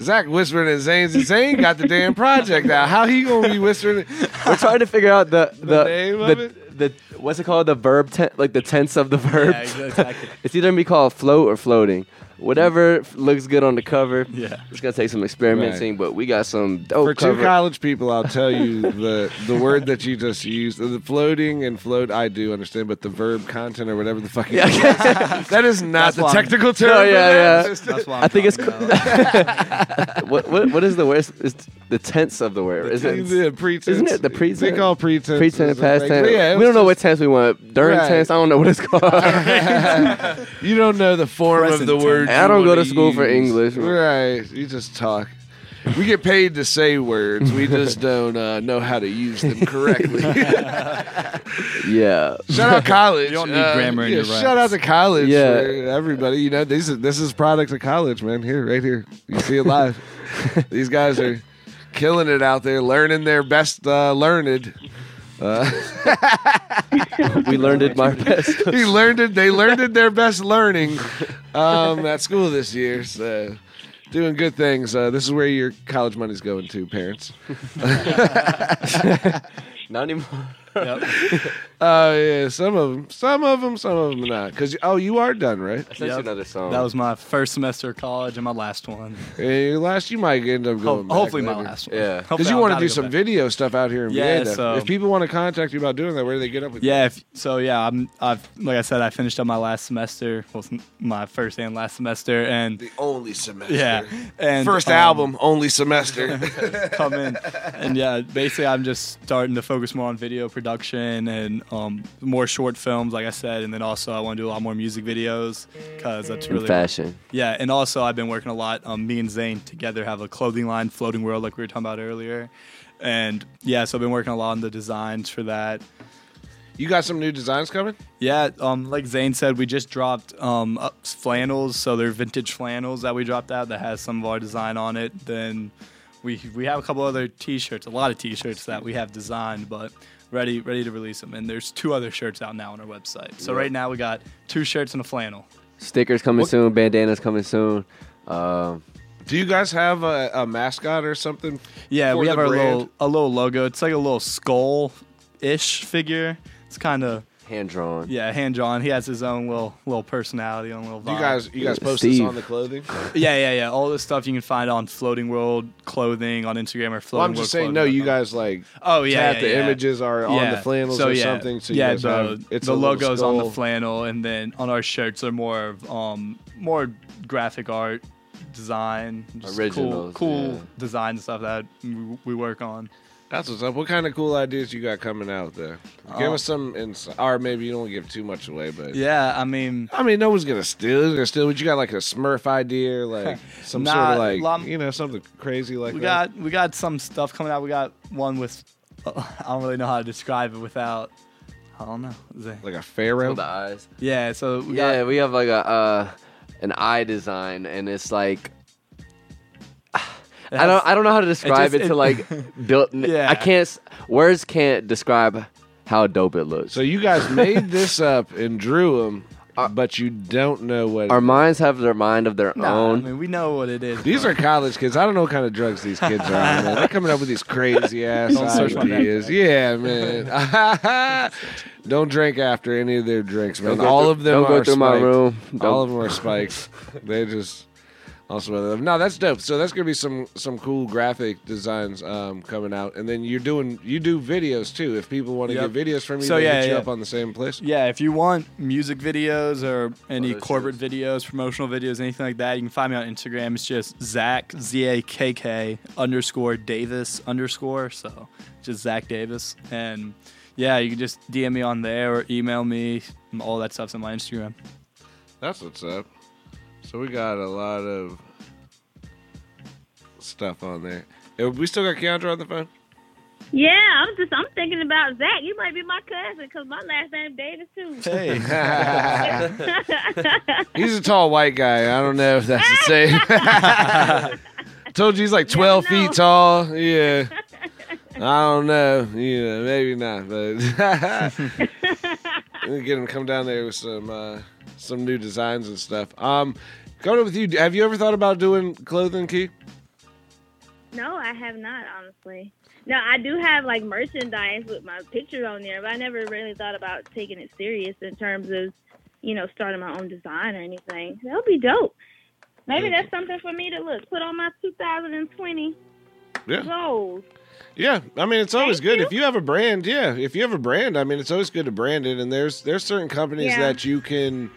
Zach whispering in Zane's. Zane got the damn project out. How he gonna be whispering? we're trying to figure out [LAUGHS] the the name the, of it? the what's it called the verb ten, like the tense of the verb. Yeah, exactly. [LAUGHS] it's either gonna be called float or floating. Whatever looks good on the cover. Yeah. It's gonna take some experimenting, but we got some dope For two cover. college people, I'll tell you [LAUGHS] the the word that you just used, the floating and float. I do understand, but the verb content or whatever the fuck. you [LAUGHS] that is not That's the why I'm- technical term. No, yeah, yeah. That's why I'm think it's [LAUGHS] what, what what is the word? It's the tense of the word. Is it? the pretense. Isn't it the They pretense? call pretense. Pretense, is past like- tense. Yeah, we don't know what tense we want. During Right. tense, I don't know what it's called. You don't know the form of the tense. Word. I don't go wanna to school for. English. Right. You just talk. We get paid to say words. We just don't uh, know how to use them correctly. [LAUGHS] yeah. shout out college. You don't need Uh, grammar in yeah, your Shout out to college Yeah. for everybody. You know, this is this is product of college, man. Here, right here. You see it live. [LAUGHS] These guys are killing it out there, learning their best uh, learned. Uh, [LAUGHS] we learned it my best. [LAUGHS] he learned it. They learned it their best learning um, at school this year. So doing good things. Uh, this is where your college money's going to, parents. [LAUGHS] Not anymore. Yep. Uh, [LAUGHS] yeah, some of them, some of them, some of them not. Cause oh, you are done, right? I sent you Yep. another song. That was my first semester of college and my last one. And your last, you might end up Ho- going. back hopefully, my last one. Yeah. Because you want to do some back. video stuff out here in Yeah, Vienna. so- if people want to contact you about doing that, where do they get up with you? Yeah. If, so yeah, I'm. I've like I said, I finished up my last semester. Well, my first and last semester, and The only semester. yeah, and First um, album, only semester. [LAUGHS] come in, and yeah, basically I'm just starting to focus more on video production and um, more short films, like I said, and then also I want to do a lot more music videos because that's in really fashion. Yeah, and also I've been working a lot. Um, me and Zane together have a clothing line, Floating World, like we were talking about earlier. And yeah, so I've been working a lot on the designs for that. you got some new designs coming? Yeah, um, like Zane said, we just dropped um, up flannels, so they're vintage flannels that we dropped out that has some of our design on it. Then we we have a couple other T-shirts, a lot of T-shirts that we have designed, but ready ready to release them. And there's two other shirts out now on our website. So right now we got two shirts and a flannel. Stickers coming What- soon. Bandanas coming soon. Um, Do you guys have a, a mascot or something? Yeah, we have the our brand? little a little logo. It's like a little skull ish figure. It's kind of hand drawn. yeah, hand drawn. He has his own little little personality, own little vibe. You guys, you guys Yeah, post this on the clothing? [LAUGHS] Yeah, yeah, yeah. All this stuff you can find on Floating World clothing on Instagram or Floating Well, I'm World just saying, no, you guys like Oh yeah, tap yeah, the yeah. images are on the flannels so, or yeah. something. So you yeah, the, have it's the a little logos on the flannel, and then on our shirts are more of um more graphic art design, just Originals, cool, cool yeah. design stuff that we, we work on. That's what's up. What kind of cool ideas you got coming out there? Give Uh, us some insight, or maybe you don't give too much away, but Yeah, I mean, I mean, no one's gonna steal. Who's gonna steal? But you got like a Smurf idea, [LAUGHS] like some sort Nah, of like lum- you know something crazy like we that. got we got some stuff coming out. We got one with [LAUGHS] I don't really know how to describe it without I don't know. Is it- like a pharaoh. the eyes. Yeah, so we Yeah, got we have like a uh, an eye design, and it's like I don't I don't know how to describe just- it, to it- like [LAUGHS] build. Yeah. I can't. Words can't describe how dope it looks. So you guys made this up and drew them, Uh, but you don't know what. Our minds have their mind of their Nah, I own. mean, we know what it is. these are college kids. I don't know what kind of drugs these kids are on. Man. They're coming up with these crazy ass Don't search my ideas. Yeah, man. [LAUGHS] don't drink after any of their drinks, man. All through- of them don't are go through my room. All Don't- of them are spikes. they just also no, that's dope. So that's gonna be some some cool graphic designs um, coming out, and then you're doing you do videos too. If people want to Yep. get videos from you, So, they yeah, hit you yeah. up on the same place. Yeah, if you want music videos or any Photo corporate shoots. videos, promotional videos, anything like that, you can find me on Instagram. It's just Zach Z A K K underscore Davis underscore. So just Zach Davis, and yeah, you can just DM me on there or email me. All that stuff's on my Instagram. That's what's up. So we got a lot of stuff on there. We still got Keandra on the phone. Yeah, I'm just I'm thinking about Zach. You might be my cousin because my last name Davis too. Hey, [LAUGHS] He's a tall white guy. I don't know if that's the same. [LAUGHS] Told you he's like 12 Never know. feet tall. Yeah. [LAUGHS] I don't know. Yeah, maybe not, but we'll get him to come down there with some uh, some new designs and stuff. Um, going with you, have you ever thought about doing clothing, Key? no, I have not honestly. No, I do have like merchandise with my picture on there, but I never really thought about taking it serious in terms of, you know, starting my own design or anything. That would be dope. Maybe that's something for me to look put on my 2020 Yeah. goals. Yeah, I mean it's always Thank good you. if you have a brand. Yeah, if you have a brand, I mean it's always good to brand it. And there's there's certain companies Yeah. that you can,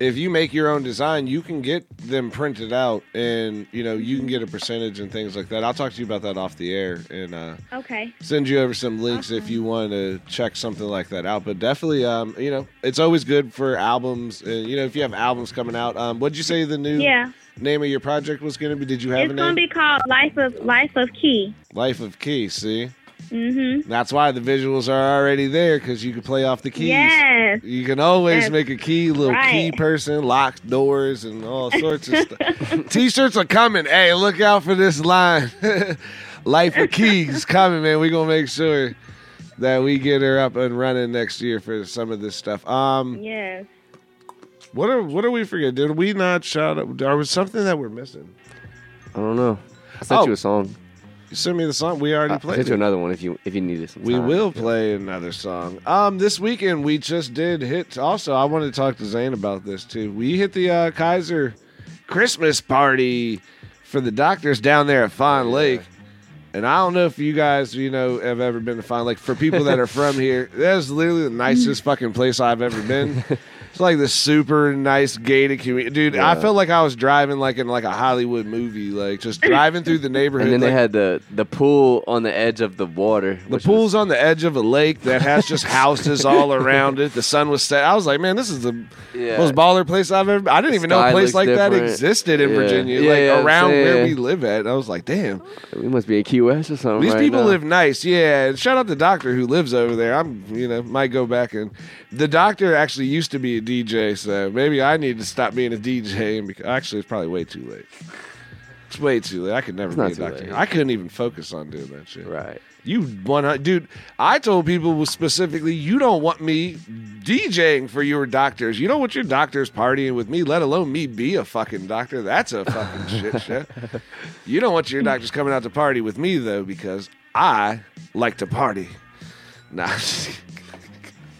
if you make your own design, you can get them printed out, and you know you can get a percentage and things like that. I'll talk to you about that off the air and uh, Okay. send you over some links if you want to check something like that out. But definitely, um, you know, it's always good for albums. And you know, if you have albums coming out, um, what'd you say the new Yeah. Name of your project was going to be? Did you have It's a gonna be called Life of Life of Key. Life of Key. See. Mm-hmm. That's why the visuals are already there because you can play off the keys. Yes. You can always That's make a key, little key person, lock doors, and all [LAUGHS] sorts of stuff. T-shirts are coming. Hey, look out for this line. [LAUGHS] Life of keys [LAUGHS] coming, man. We're gonna make sure that we get her up and running next year for some of this stuff. Um, Yes. What are what are we forgetting? Did we not shout out? There was something that we're missing. I don't know. I sent Oh. you a song. You sent me the song. We already I played. sent you another one if you if you needed some. We time. will play another song. Um, this weekend we just did hit. Also, I wanted to talk to Zane about this too. We hit the uh, Kaiser Christmas party for the doctors down there at Fawn Lake. And I don't know if you guys, you know, have ever been to Fawn Lake. For people that are from here, [LAUGHS] that's literally the nicest fucking place I've ever been. [LAUGHS] It's like the super nice gated community, dude. I felt like I was driving like in like a Hollywood movie, like just driving through the neighborhood. And then like, they had the the pool on the edge of the water. the pool's on the edge of a lake that has just houses all around it. The sun was set. I was like, man, this is the Yeah. most baller place I've ever. I didn't even know a place like that existed in Yeah. Virginia, Yeah, like yeah, around where we live at. I was like, damn, we must be in Key West or something. these right people now. live nice. Yeah, and shout out the doctor who lives over there. I'm, you know, might go back and the doctor actually used to be a DJ, so maybe I need to stop being a DJ. And actually, it's probably way too late. It's way too late. I could never be a doctor. late. I couldn't even focus on doing that shit. Right. You one dude. I told people specifically, you don't want me DJing for your doctors. You don't want your doctors partying with me, let alone me be a fucking doctor. That's a fucking [LAUGHS] shit show. You don't want your doctors coming out to party with me though, because I like to party. Nah,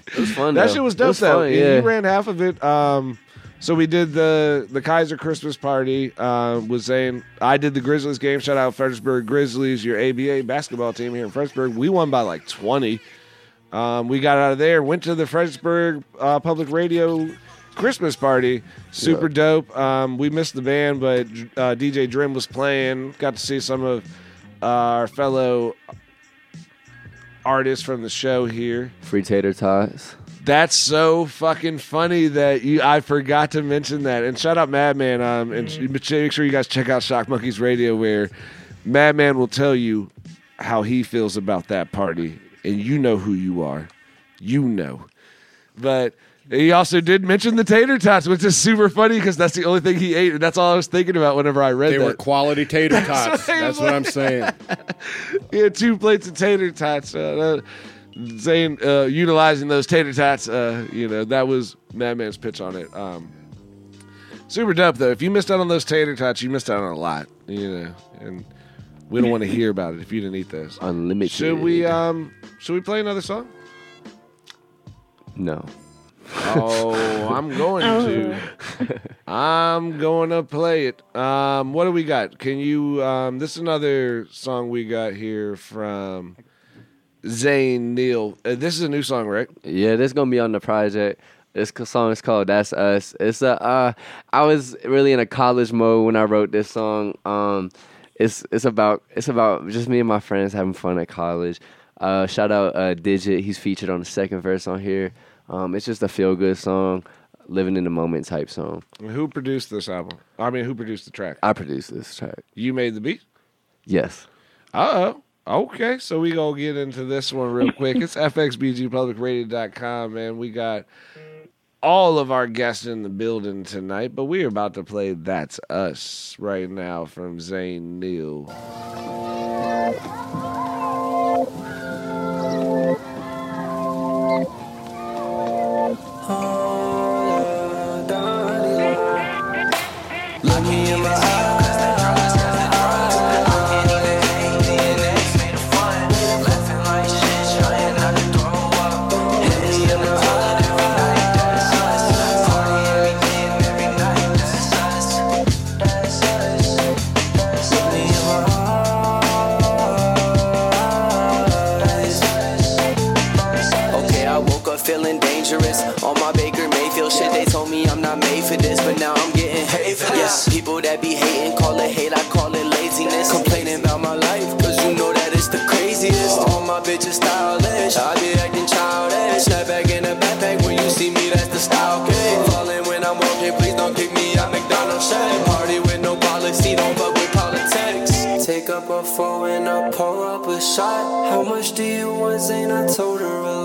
It was fun. that though. shit was It dope though. fun, yeah. ran half of it. Um, so we did the the Kaiser Christmas party. Uh, was saying I did the Grizzlies game. Shout out Fredericksburg Grizzlies, your ABA basketball team here in Fredericksburg. We won by like twenty. Um, we got out of there, went to the Fredericksburg uh, Public Radio Christmas party. Super dope. Um, we missed the band, but uh, DJ Drim was playing. Got to see some of uh, our fellow artists from the show here. Free tater tots. That's so fucking funny that you. I forgot to mention that. And shout out Madman. Um, and make sure you guys check out Shock Monkeys Radio, where Madman will tell you how he feels about that party, and you know who you are. You know, but. He also did mention the tater tots, which is super funny because that's the only thing he ate, and that's all I was thinking about whenever I read that. They that. were quality tater [LAUGHS] tots. what That's what I'm saying. [LAUGHS] he had two plates of tater tots. Uh, uh, saying uh, utilizing those tater tots, uh, you know, that was Madman's pitch on it. Um, super dope though. If you missed out on those tater tots, you missed out on a lot, you know, and we don't want to hear about it if you didn't eat those. Unlimited. Should we um should we play another song? No. Oh, I'm going to. I'm going to play it. Um, what do we got? Can you? Um, this is another song we got here from Zane Neal. Uh, this is a new song, right? Yeah, this is gonna be on the project. This song is called "That's Us." It's a. Uh, I was really in a college mode when I wrote this song. Um, it's it's about it's about just me and my friends having fun at college. Uh, shout out uh, Digit. He's featured on the second verse on here. Um, it's just a feel good song, living in the moment type song. Who produced this album? I mean, who produced the track? I produced this track. You made the beat. Yes. Uh oh. Okay, so we gonna get into this one real quick. It's [LAUGHS] fxbgpublicradio.com, man. We got all of our guests in the building tonight, but we're about to play That's Us right now from Zane Neal. That be hating, call it hate, I call it laziness. Complaining about my life, cause you know that it's the craziest. All my bitches stylish, I be acting childish. Snap back in a backpack when you see me, that's the style kid. Falling when I'm walking, please don't kick me out McDonald's shit. Party with no policy, don't fuck with politics. Take up a phone and I pour up a shot. How much do you want, Zane? I told her.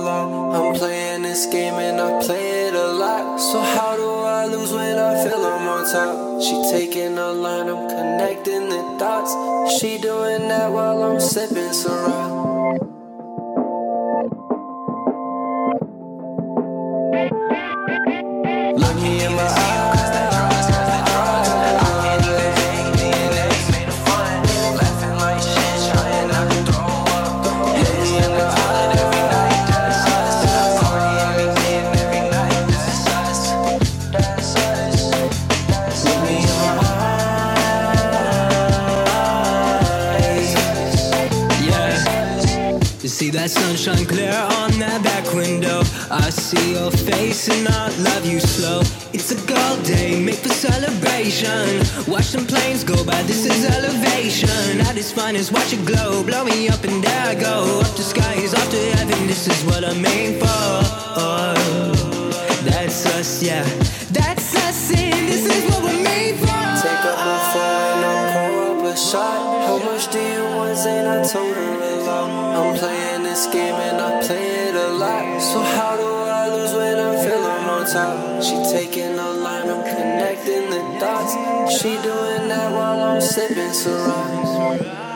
I'm playing this game and I play it a lot. So how do I lose when I feel I'm on top? She taking a line, I'm connecting the dots. She doing that while I'm sipping Ciroc. Sunshine clear on that back window. I see your face and I love you slow. It's a girl day, make for celebration. Watch some planes go by, this is elevation. At its finest, watch it glow. Blow me up and there I go. Up the skies, off to heaven, this is what I'm made for. Oh, that's us, yeah. That's us, and this is what we're made for. Take up my phone and I'll pour up a shot. How much do you want, Zane? I told her a. I'm playing She doing that while I'm sipping Ciroc.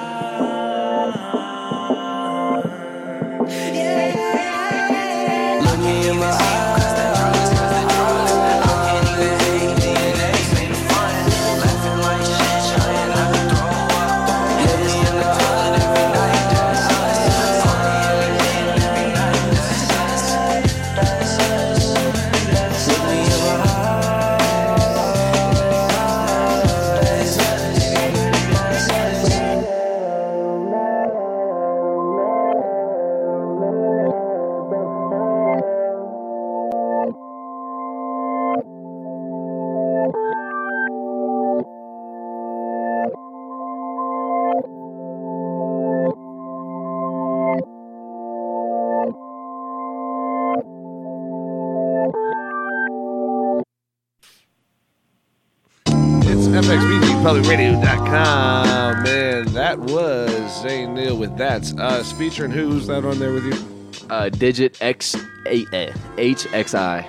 FXBGPublicRadio.com. Man, that was Zane Neal with That's Us. Featuring who's that on there with you? Uh, digit X eight HXI.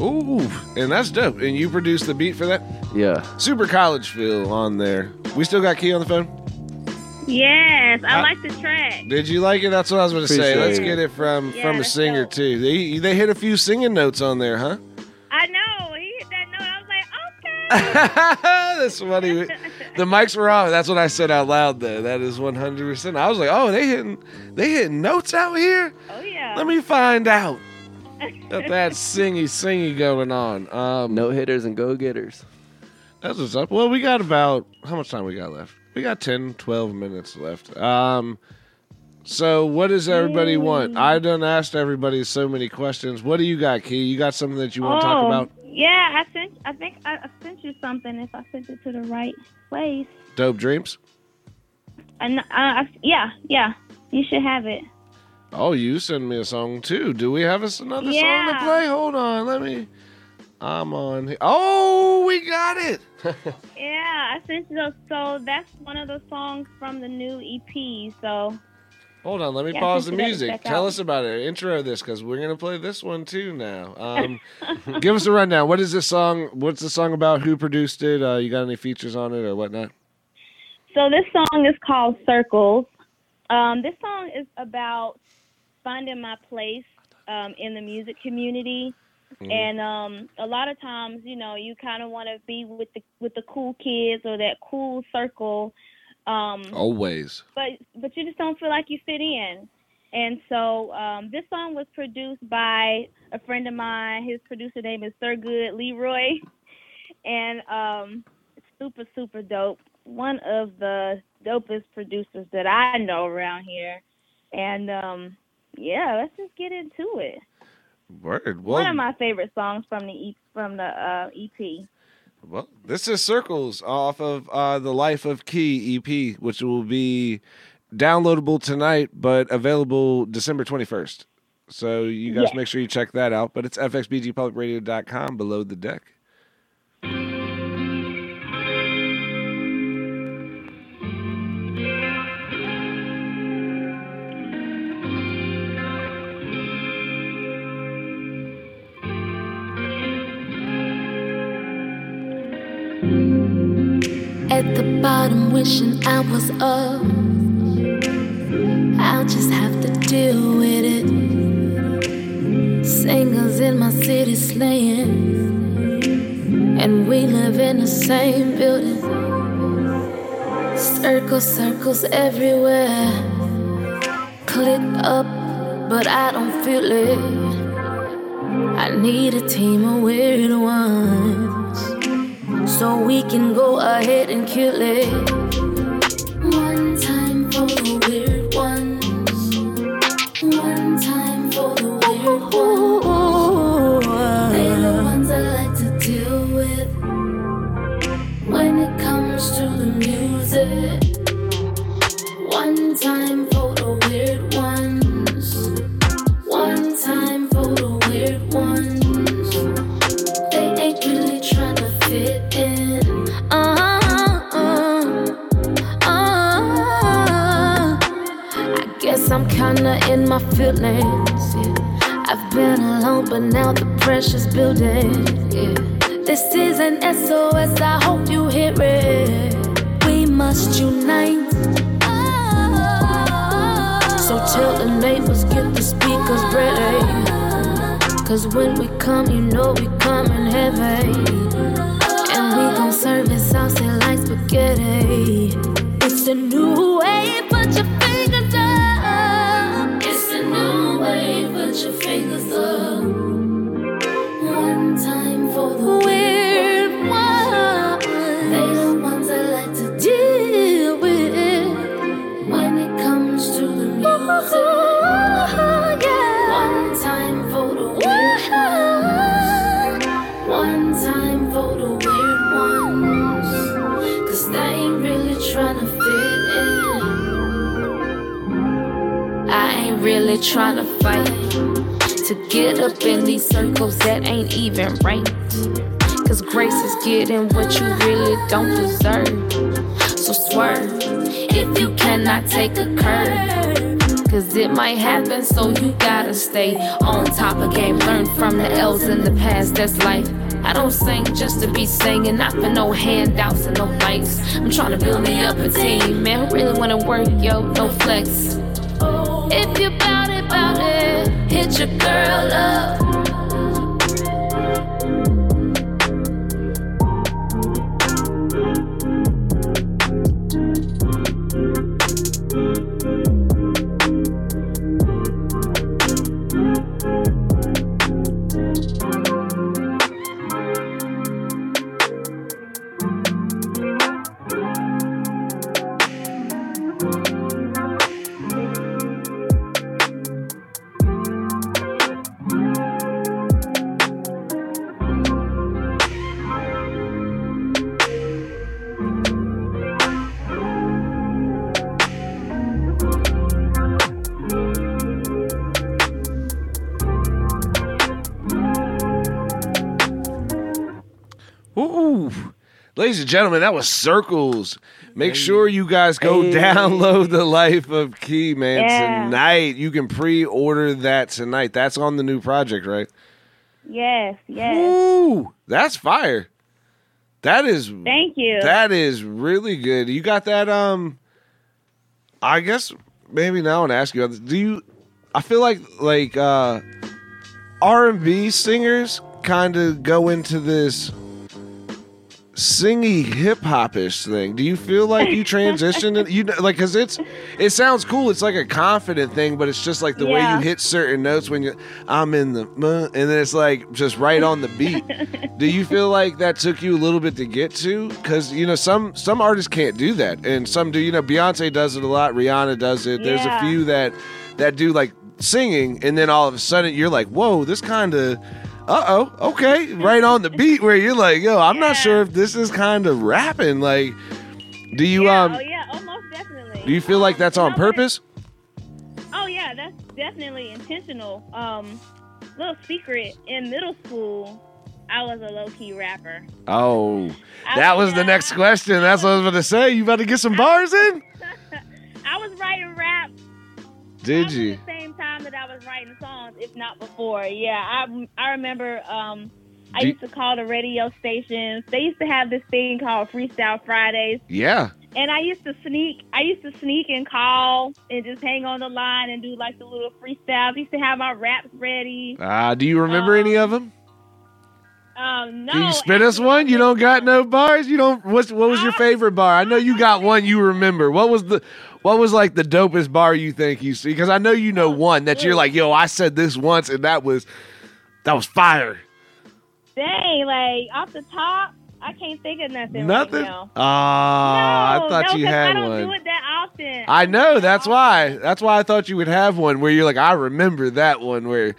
Ooh, and that's dope. And you produced the beat for that? Yeah. Super College feel on there. We still got Key on the phone? Yes, I I- like the track. Did you like it? That's what I was going to say. Let's get it from Yeah, from a singer dope. too. They they hit a few singing notes on there, huh? [LAUGHS] That's funny. The mics were off. That's what I said out loud though. That is 100%. I was like, "Oh, they hitting they hitting notes out here? oh yeah. Let me find out." [LAUGHS] Got that singy singy going on. Um No hitters and go getters. That's what's up. Well, we got about how much time we got left? We got 10, 12 minutes left. Um, so what does everybody want? I've done asked everybody so many questions. What do you got, Key? You got something that you want to talk Oh, about? Yeah, I sent. I think I, I sent you something. If I sent it to the right place, Dope dreams. and uh, yeah, yeah, you should have it. Oh, you send me a song too. Do we have us another song to play? Hold on, let me. I'm on. Oh, we got it. [LAUGHS] Yeah, I sent you those. So that's one of the songs from the new EP. So Hold on, let me Yeah, pause the since you gotta music. Tell out. us about it. Intro this because we're gonna play this one too now. Um, [LAUGHS] give us a rundown. What is this song? What's the song about? Who produced it? Uh, you got any features on it or whatnot? So this song is called Circles. Um, this song is about finding my place um, in the music community. And um, a lot of times, you know, you kind of want to be with the with the cool kids or that cool circle, um, Always. but but you just don't feel like you fit in. And so um, this song was produced by a friend of mine. His producer name is Thurgood Leroy, [LAUGHS] and um, super super dope. One of the dopest producers that I know around here. And um, yeah, let's just get into it. Word. One of my favorite songs from the e- from the uh, EP. Well, this is Circles off of uh, the Life of Key EP, which will be downloadable tonight, but available December 21st. So you guys Yes. make sure you check that out. But it's fxbgpublicradio.com below the deck. At the bottom, wishing I was up. I'll just have to deal with it. Singers in my city slaying. And we live in the same building. Circles, circles everywhere. Click up, but I don't feel it. I need a team of weird ones. So we can go ahead and kill it. Come, you really trying to fight to get up in these circles that ain't even right. Cause grace is getting what you really don't deserve. So swerve if you cannot take a curve. Cause it might happen, so you gotta stay on top of game. Learn from the L's in the past, that's life. I don't sing just to be singing, not for no handouts and no likes. I'm trying to build me up a team, man. Who really wanna work, yo? No flex. If you bout it, it, hit your girl up. Ladies and gentlemen, that was Circles. Make sure you guys go download The Life of Key, man, Yeah. tonight. You can pre order that tonight. That's on the new project, right? Yes, yes. Ooh, that's fire. That is Thank you. that is really good. You got that um I guess maybe now I want to ask you about this. Do you I feel like like uh R&B singers kind of go into this singy hip hop ish thing. Do you feel like you transitioned it? You like because it's it sounds cool. It's like a confident thing, but it's just like the way you hit certain notes when you I'm in the and then it's like just right on the beat. [LAUGHS] do you feel like that took you a little bit to get to? Because you know some some artists can't do that, and some do. You know, Beyonce does it a lot. Rihanna does it. There's a few that that do like singing, and then all of a sudden you're like, whoa, this kind of uh oh, okay, right on the beat where you're like, yo, I'm not sure if this is kind of rapping. Like, do you yeah, um, oh yeah, oh most definitely. do you feel like that's on purpose? Oh yeah, that's definitely intentional. Um, little secret in middle school, I was a low key rapper. Oh, that was the next question. That's what I was going to say. You about to get some bars in? [LAUGHS] I was writing rap Did you? same time that I was writing songs, if not before. Yeah, I I remember. Um, I used to call the radio stations. They used to have this thing called Freestyle Fridays. Yeah. And I used to sneak. I used to sneak and call and just hang on the line and do like the little freestyles. I used to have my raps ready. Uh, do you remember any of them? Um, no. Can you spit us one? You don't got no bars. You don't. What's what was your favorite bar? I know you got one you remember. What was the what was like the dopest bar you think you see? Because I know you know one that you're like, yo, I said this once and that was that was fire. Dang, like off the top, I can't think of nothing. Nothing. Right. Ah, no, I thought no, you had I don't one. do it that often. I know. That's why. That's why I thought you would have one where you're like, I remember that one where,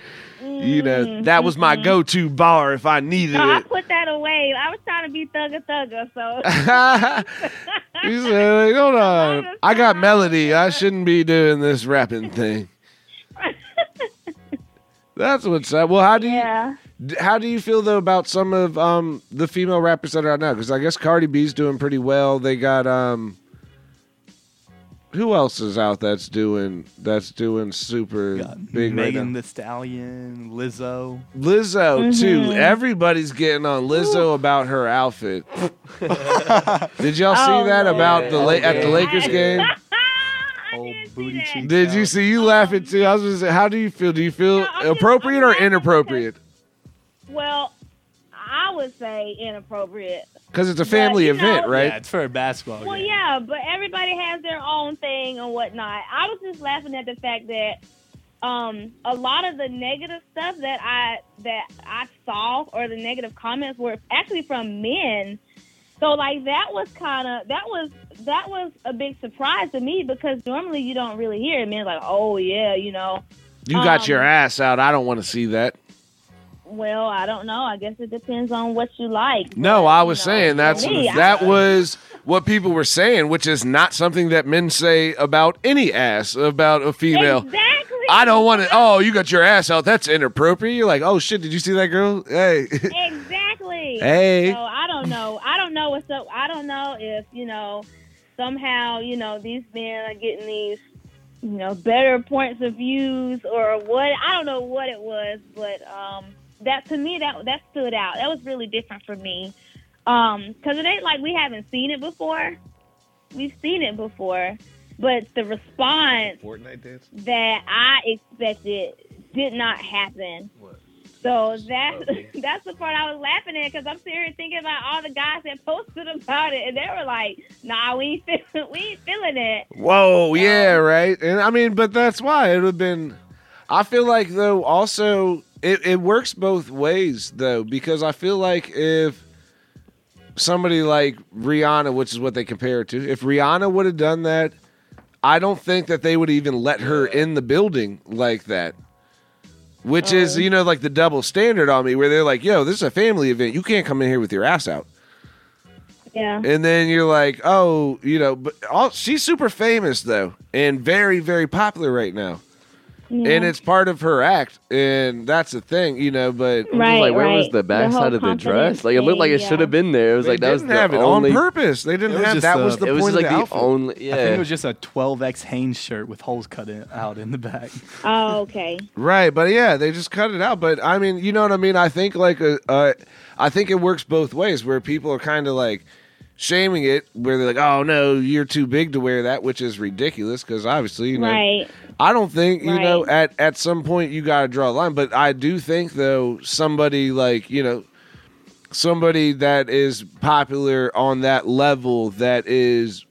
you know, that was my go-to bar if I needed Mm-hmm. No, I it. put that away. I was trying to be thugger thugger, so. [LAUGHS] You said, [LAUGHS] like, hold on, I got melody. I shouldn't be doing this rapping thing. [LAUGHS] That's what's up. Well, how do you yeah. how do you feel though about some of um the female rappers that are out now? Because I guess Cardi B's doing pretty well. They got um. Who else is out that's doing that's doing super big right now? Megan Thee Stallion, Lizzo. Lizzo too. Mm-hmm. Everybody's getting on Lizzo about her outfit. [LAUGHS] Did y'all see Oh, that about the La- at the Lakers game? Old booty cheeks. Did you see you laughing too? I was just say, how do you feel? Do you feel No, I'm just- appropriate or laughing inappropriate? Well, I would say inappropriate. Because it's a family you event, know- right? Yeah, it's for a basketball Well, game. yeah, but everybody has their own thing and whatnot. I was just laughing at the fact that um, a lot of the negative stuff that I that I saw or the negative comments were actually from men. So like that was kind of that was that was a big surprise to me because normally you don't really hear it. Men like, oh yeah, you know. You got Um, your ass out. I don't want to see that. Well, I don't know. I guess it depends on what you like. No, I you was know, saying that's me, I- that was what people were saying, which is not something that men say about any ass about a female. Exactly. I don't want to. Oh, you got your ass out. That's inappropriate. You're like, oh shit. Did you see that girl? Hey. Exactly. [LAUGHS] Hey. So I don't know. I don't know what's up. I don't know if you know somehow you know these men are getting these you know better points of views or what. I don't know what it was, but um, that to me that that stood out. That was really different for me. Um, because it ain't like we haven't seen it before. We've seen it before, but the response Fortnite dance. that I expected did not happen. What? So that [LAUGHS] that's the part I was laughing at because I'm sitting here thinking about all the guys that posted about it, and they were like, "Nah, we ain't feeling, [LAUGHS] we ain't feeling it." Whoa, yeah, right. And I mean, but that's why it would have been. I feel like though, also it, it works both ways though, because I feel like if somebody like Rihanna, which is what they compare it to, if Rihanna would have done that, I don't think that they would even let her in the building like that. Which is, um. you know, like the double standard on me, where they're like, "Yo, this is a family event. You can't come in here with your ass out." Yeah. And then you're like, oh, you know, but all, she's super famous though, and very, very popular right now. And it's part of her act, and that's the thing, you know. But Right, like, where was right. the The backside whole of the dress? Like it looked like it thing, should have been there. It was they like that was didn't the have it only. on purpose. They didn't have just that. a- was the It was point just like of the, the outfit. only. I think it was just a 12x Hanes shirt with holes cut in, out in the back. Oh, okay. Right, but yeah, they just cut it out. But I mean, you know what I mean? I think like a, uh, I think it works both ways, where people are kind of like shaming it, where they're like, "Oh no, you're too big to wear that," which is ridiculous because obviously, you know, Right. I don't think you know at at some point you got to draw a line, but I do think though somebody like you know somebody that is popular on that level that is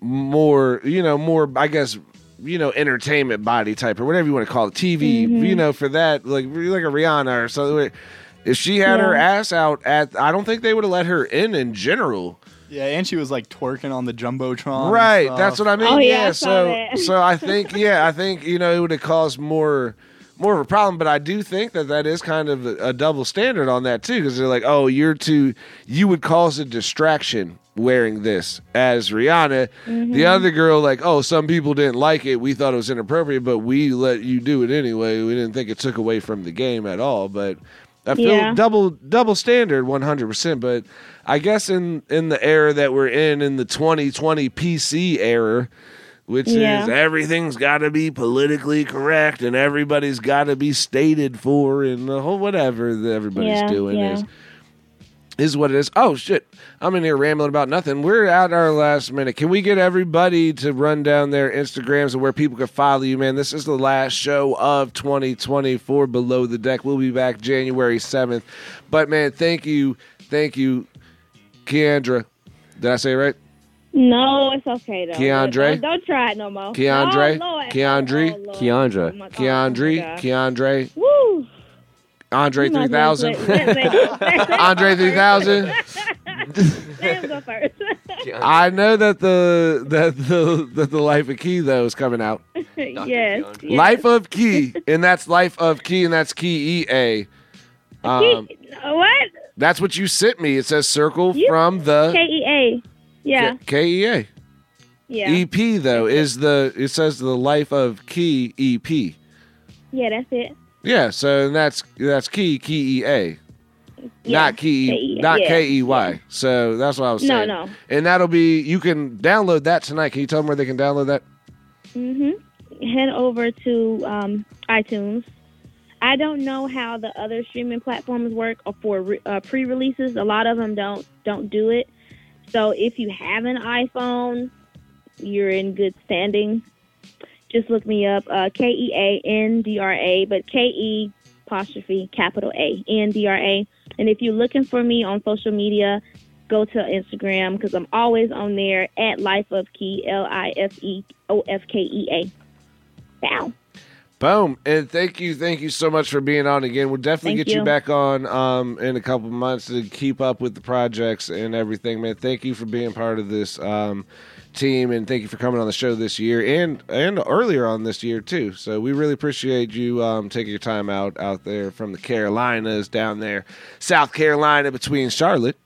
more you know more I guess you know entertainment body type or whatever you want to call it TV Mm-hmm. you know for that like like a Rihanna or something. If she had her ass out at, I don't think they would have let her in in general. Yeah, and she was like twerking on the jumbotron. and Right, that's what I mean. Oh, yeah, yeah, I so [LAUGHS] so I think yeah, I think you know it would have caused more more of a problem, but I do think that that is kind of a, a double standard on that too, because they're like, oh, you're too, you would cause a distraction wearing this as Rihanna. Mm-hmm. The other girl, like, oh, some people didn't like it, we thought it was inappropriate, but we let you do it anyway. We didn't think it took away from the game at all, but. I feel Yeah. double double standard 100%, but I guess in in the era that we're in in the 2020 PC era, which Yeah. is everything's got to be politically correct and everybody's got to be stated for and the whole whatever that everybody's Yeah, doing is is what it is. Oh shit! I'm in here rambling about nothing. We're at our last minute. Can we get everybody to run down their Instagrams and where people can follow you, man? This is the last show of 2024 Below the Deck. We'll be back January 7th. But man, thank you, thank you, Keandra. Did I say it right? No, it's okay though. Keandre? Don't, don't try it no more. Keandre? Oh, Lord. Keandre? Oh, Lord. Keandra. Oh. Keandre, Oh. oh Keandre, Woo. Andre You might as well 3000. [LAUGHS] let- let- let- let- Andre 3000. Go first. [LAUGHS] I know that the that the that the Life of Key though is coming out. [LAUGHS] yes. yes. Life of Key, and that's Life of Key, and that's Key E A. Um, what? that's what you sent me. It says circle You- from the K E A. Yeah. K E A. Yeah. EP though is the it says the Life of Key EP. Yeah, that's it. Yeah, so that's that's Key Key E A. Yeah. Not key, K-E- not yeah, K E Y. So that's what I was No, saying. no. And that'll be you can download that tonight. Can you tell them where they can download that? hmm Head over to um, iTunes. I don't know how the other streaming platforms work or for re- uh, pre-releases. A lot of them don't don't do it. So if you have an iPhone, you're in good standing. Just look me up, uh, K E A N D R A, but K E apostrophe capital A N D R A. And if you're looking for me on social media, go to Instagram because I'm always on there at Life of Key L I F E O F K E A. Bow. Boom. And thank you, thank you so much for being on again. We'll definitely Thank get you. you. back on um, in a couple months to keep up with the projects and everything, man. Thank you for being part of this um, team and thank you for coming on the show this year and and earlier on this year too. So we really appreciate you um, taking your time out out there from the Carolinas down there, South Carolina between Charlotte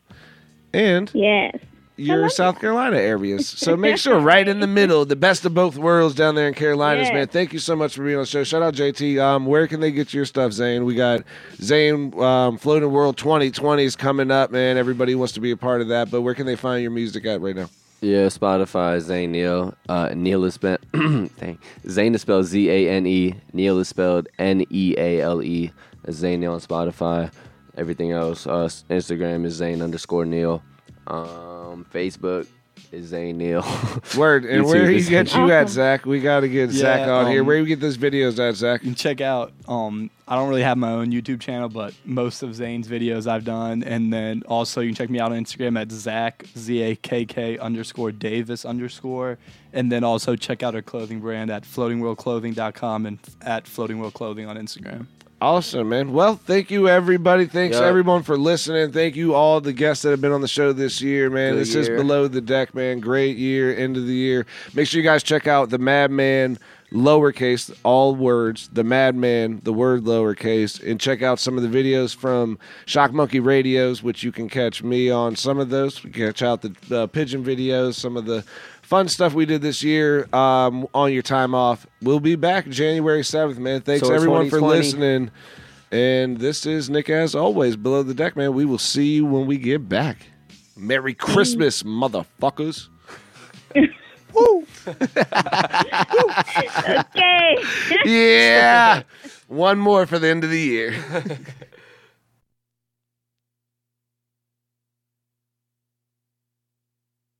and Yes. your South Carolina areas. So [LAUGHS] make sure right in the middle, the best of both worlds down there in Carolinas, Yes. man. Thank you so much for being on the show. Shout out JT. Um, where can they get your stuff, Zane? We got Zane um, Floating World 2020 is coming up, man. Everybody wants to be a part of that, but where can they find your music at right now? Yeah, Spotify, Zane Neal. Uh, Neal is spelled, [CLEARS THROAT] dang. Zane is spelled Z A N E. Neal is spelled N E A L E. Zane Neal on Spotify. Everything else, uh, Instagram is Zane underscore Neal. Um, Facebook is Zane Neal. [LAUGHS] Word. And YouTube where he is get you at, Zakk? We got to get Zakk Yeah, on here. um, Where you get those videos at, Zakk? You can check out. Um, I don't really have my own YouTube channel, but most of Zane's videos I've done, and then also you can check me out on Instagram at Zakk Z A K K underscore Davis underscore, and then also check out our clothing brand at floatingworldclothing.com and at Floating World Clothing on Instagram. Awesome, man. Well, thank you, everybody. Thanks, Yeah. everyone, for listening. Thank you, all the guests that have been on the show this year, man. Good this is. Below the Deck, man. Great year, end of the year. Make sure you guys check out the Madman, lowercase, all words, the Madman, the word lowercase, and check out some of the videos from Shock Monkey Radios, which you can catch me on some of those. You can catch out the uh, pigeon videos, some of the fun stuff we did this year um, on your time off. We'll be back January 7th, man. Thanks, So everyone, for listening. And this is Nick, as always, below the deck, man. We will see you when we get back. Merry Christmas, motherfuckers. [LAUGHS] [LAUGHS] Okay. [LAUGHS] Yeah. One more for the end of the year.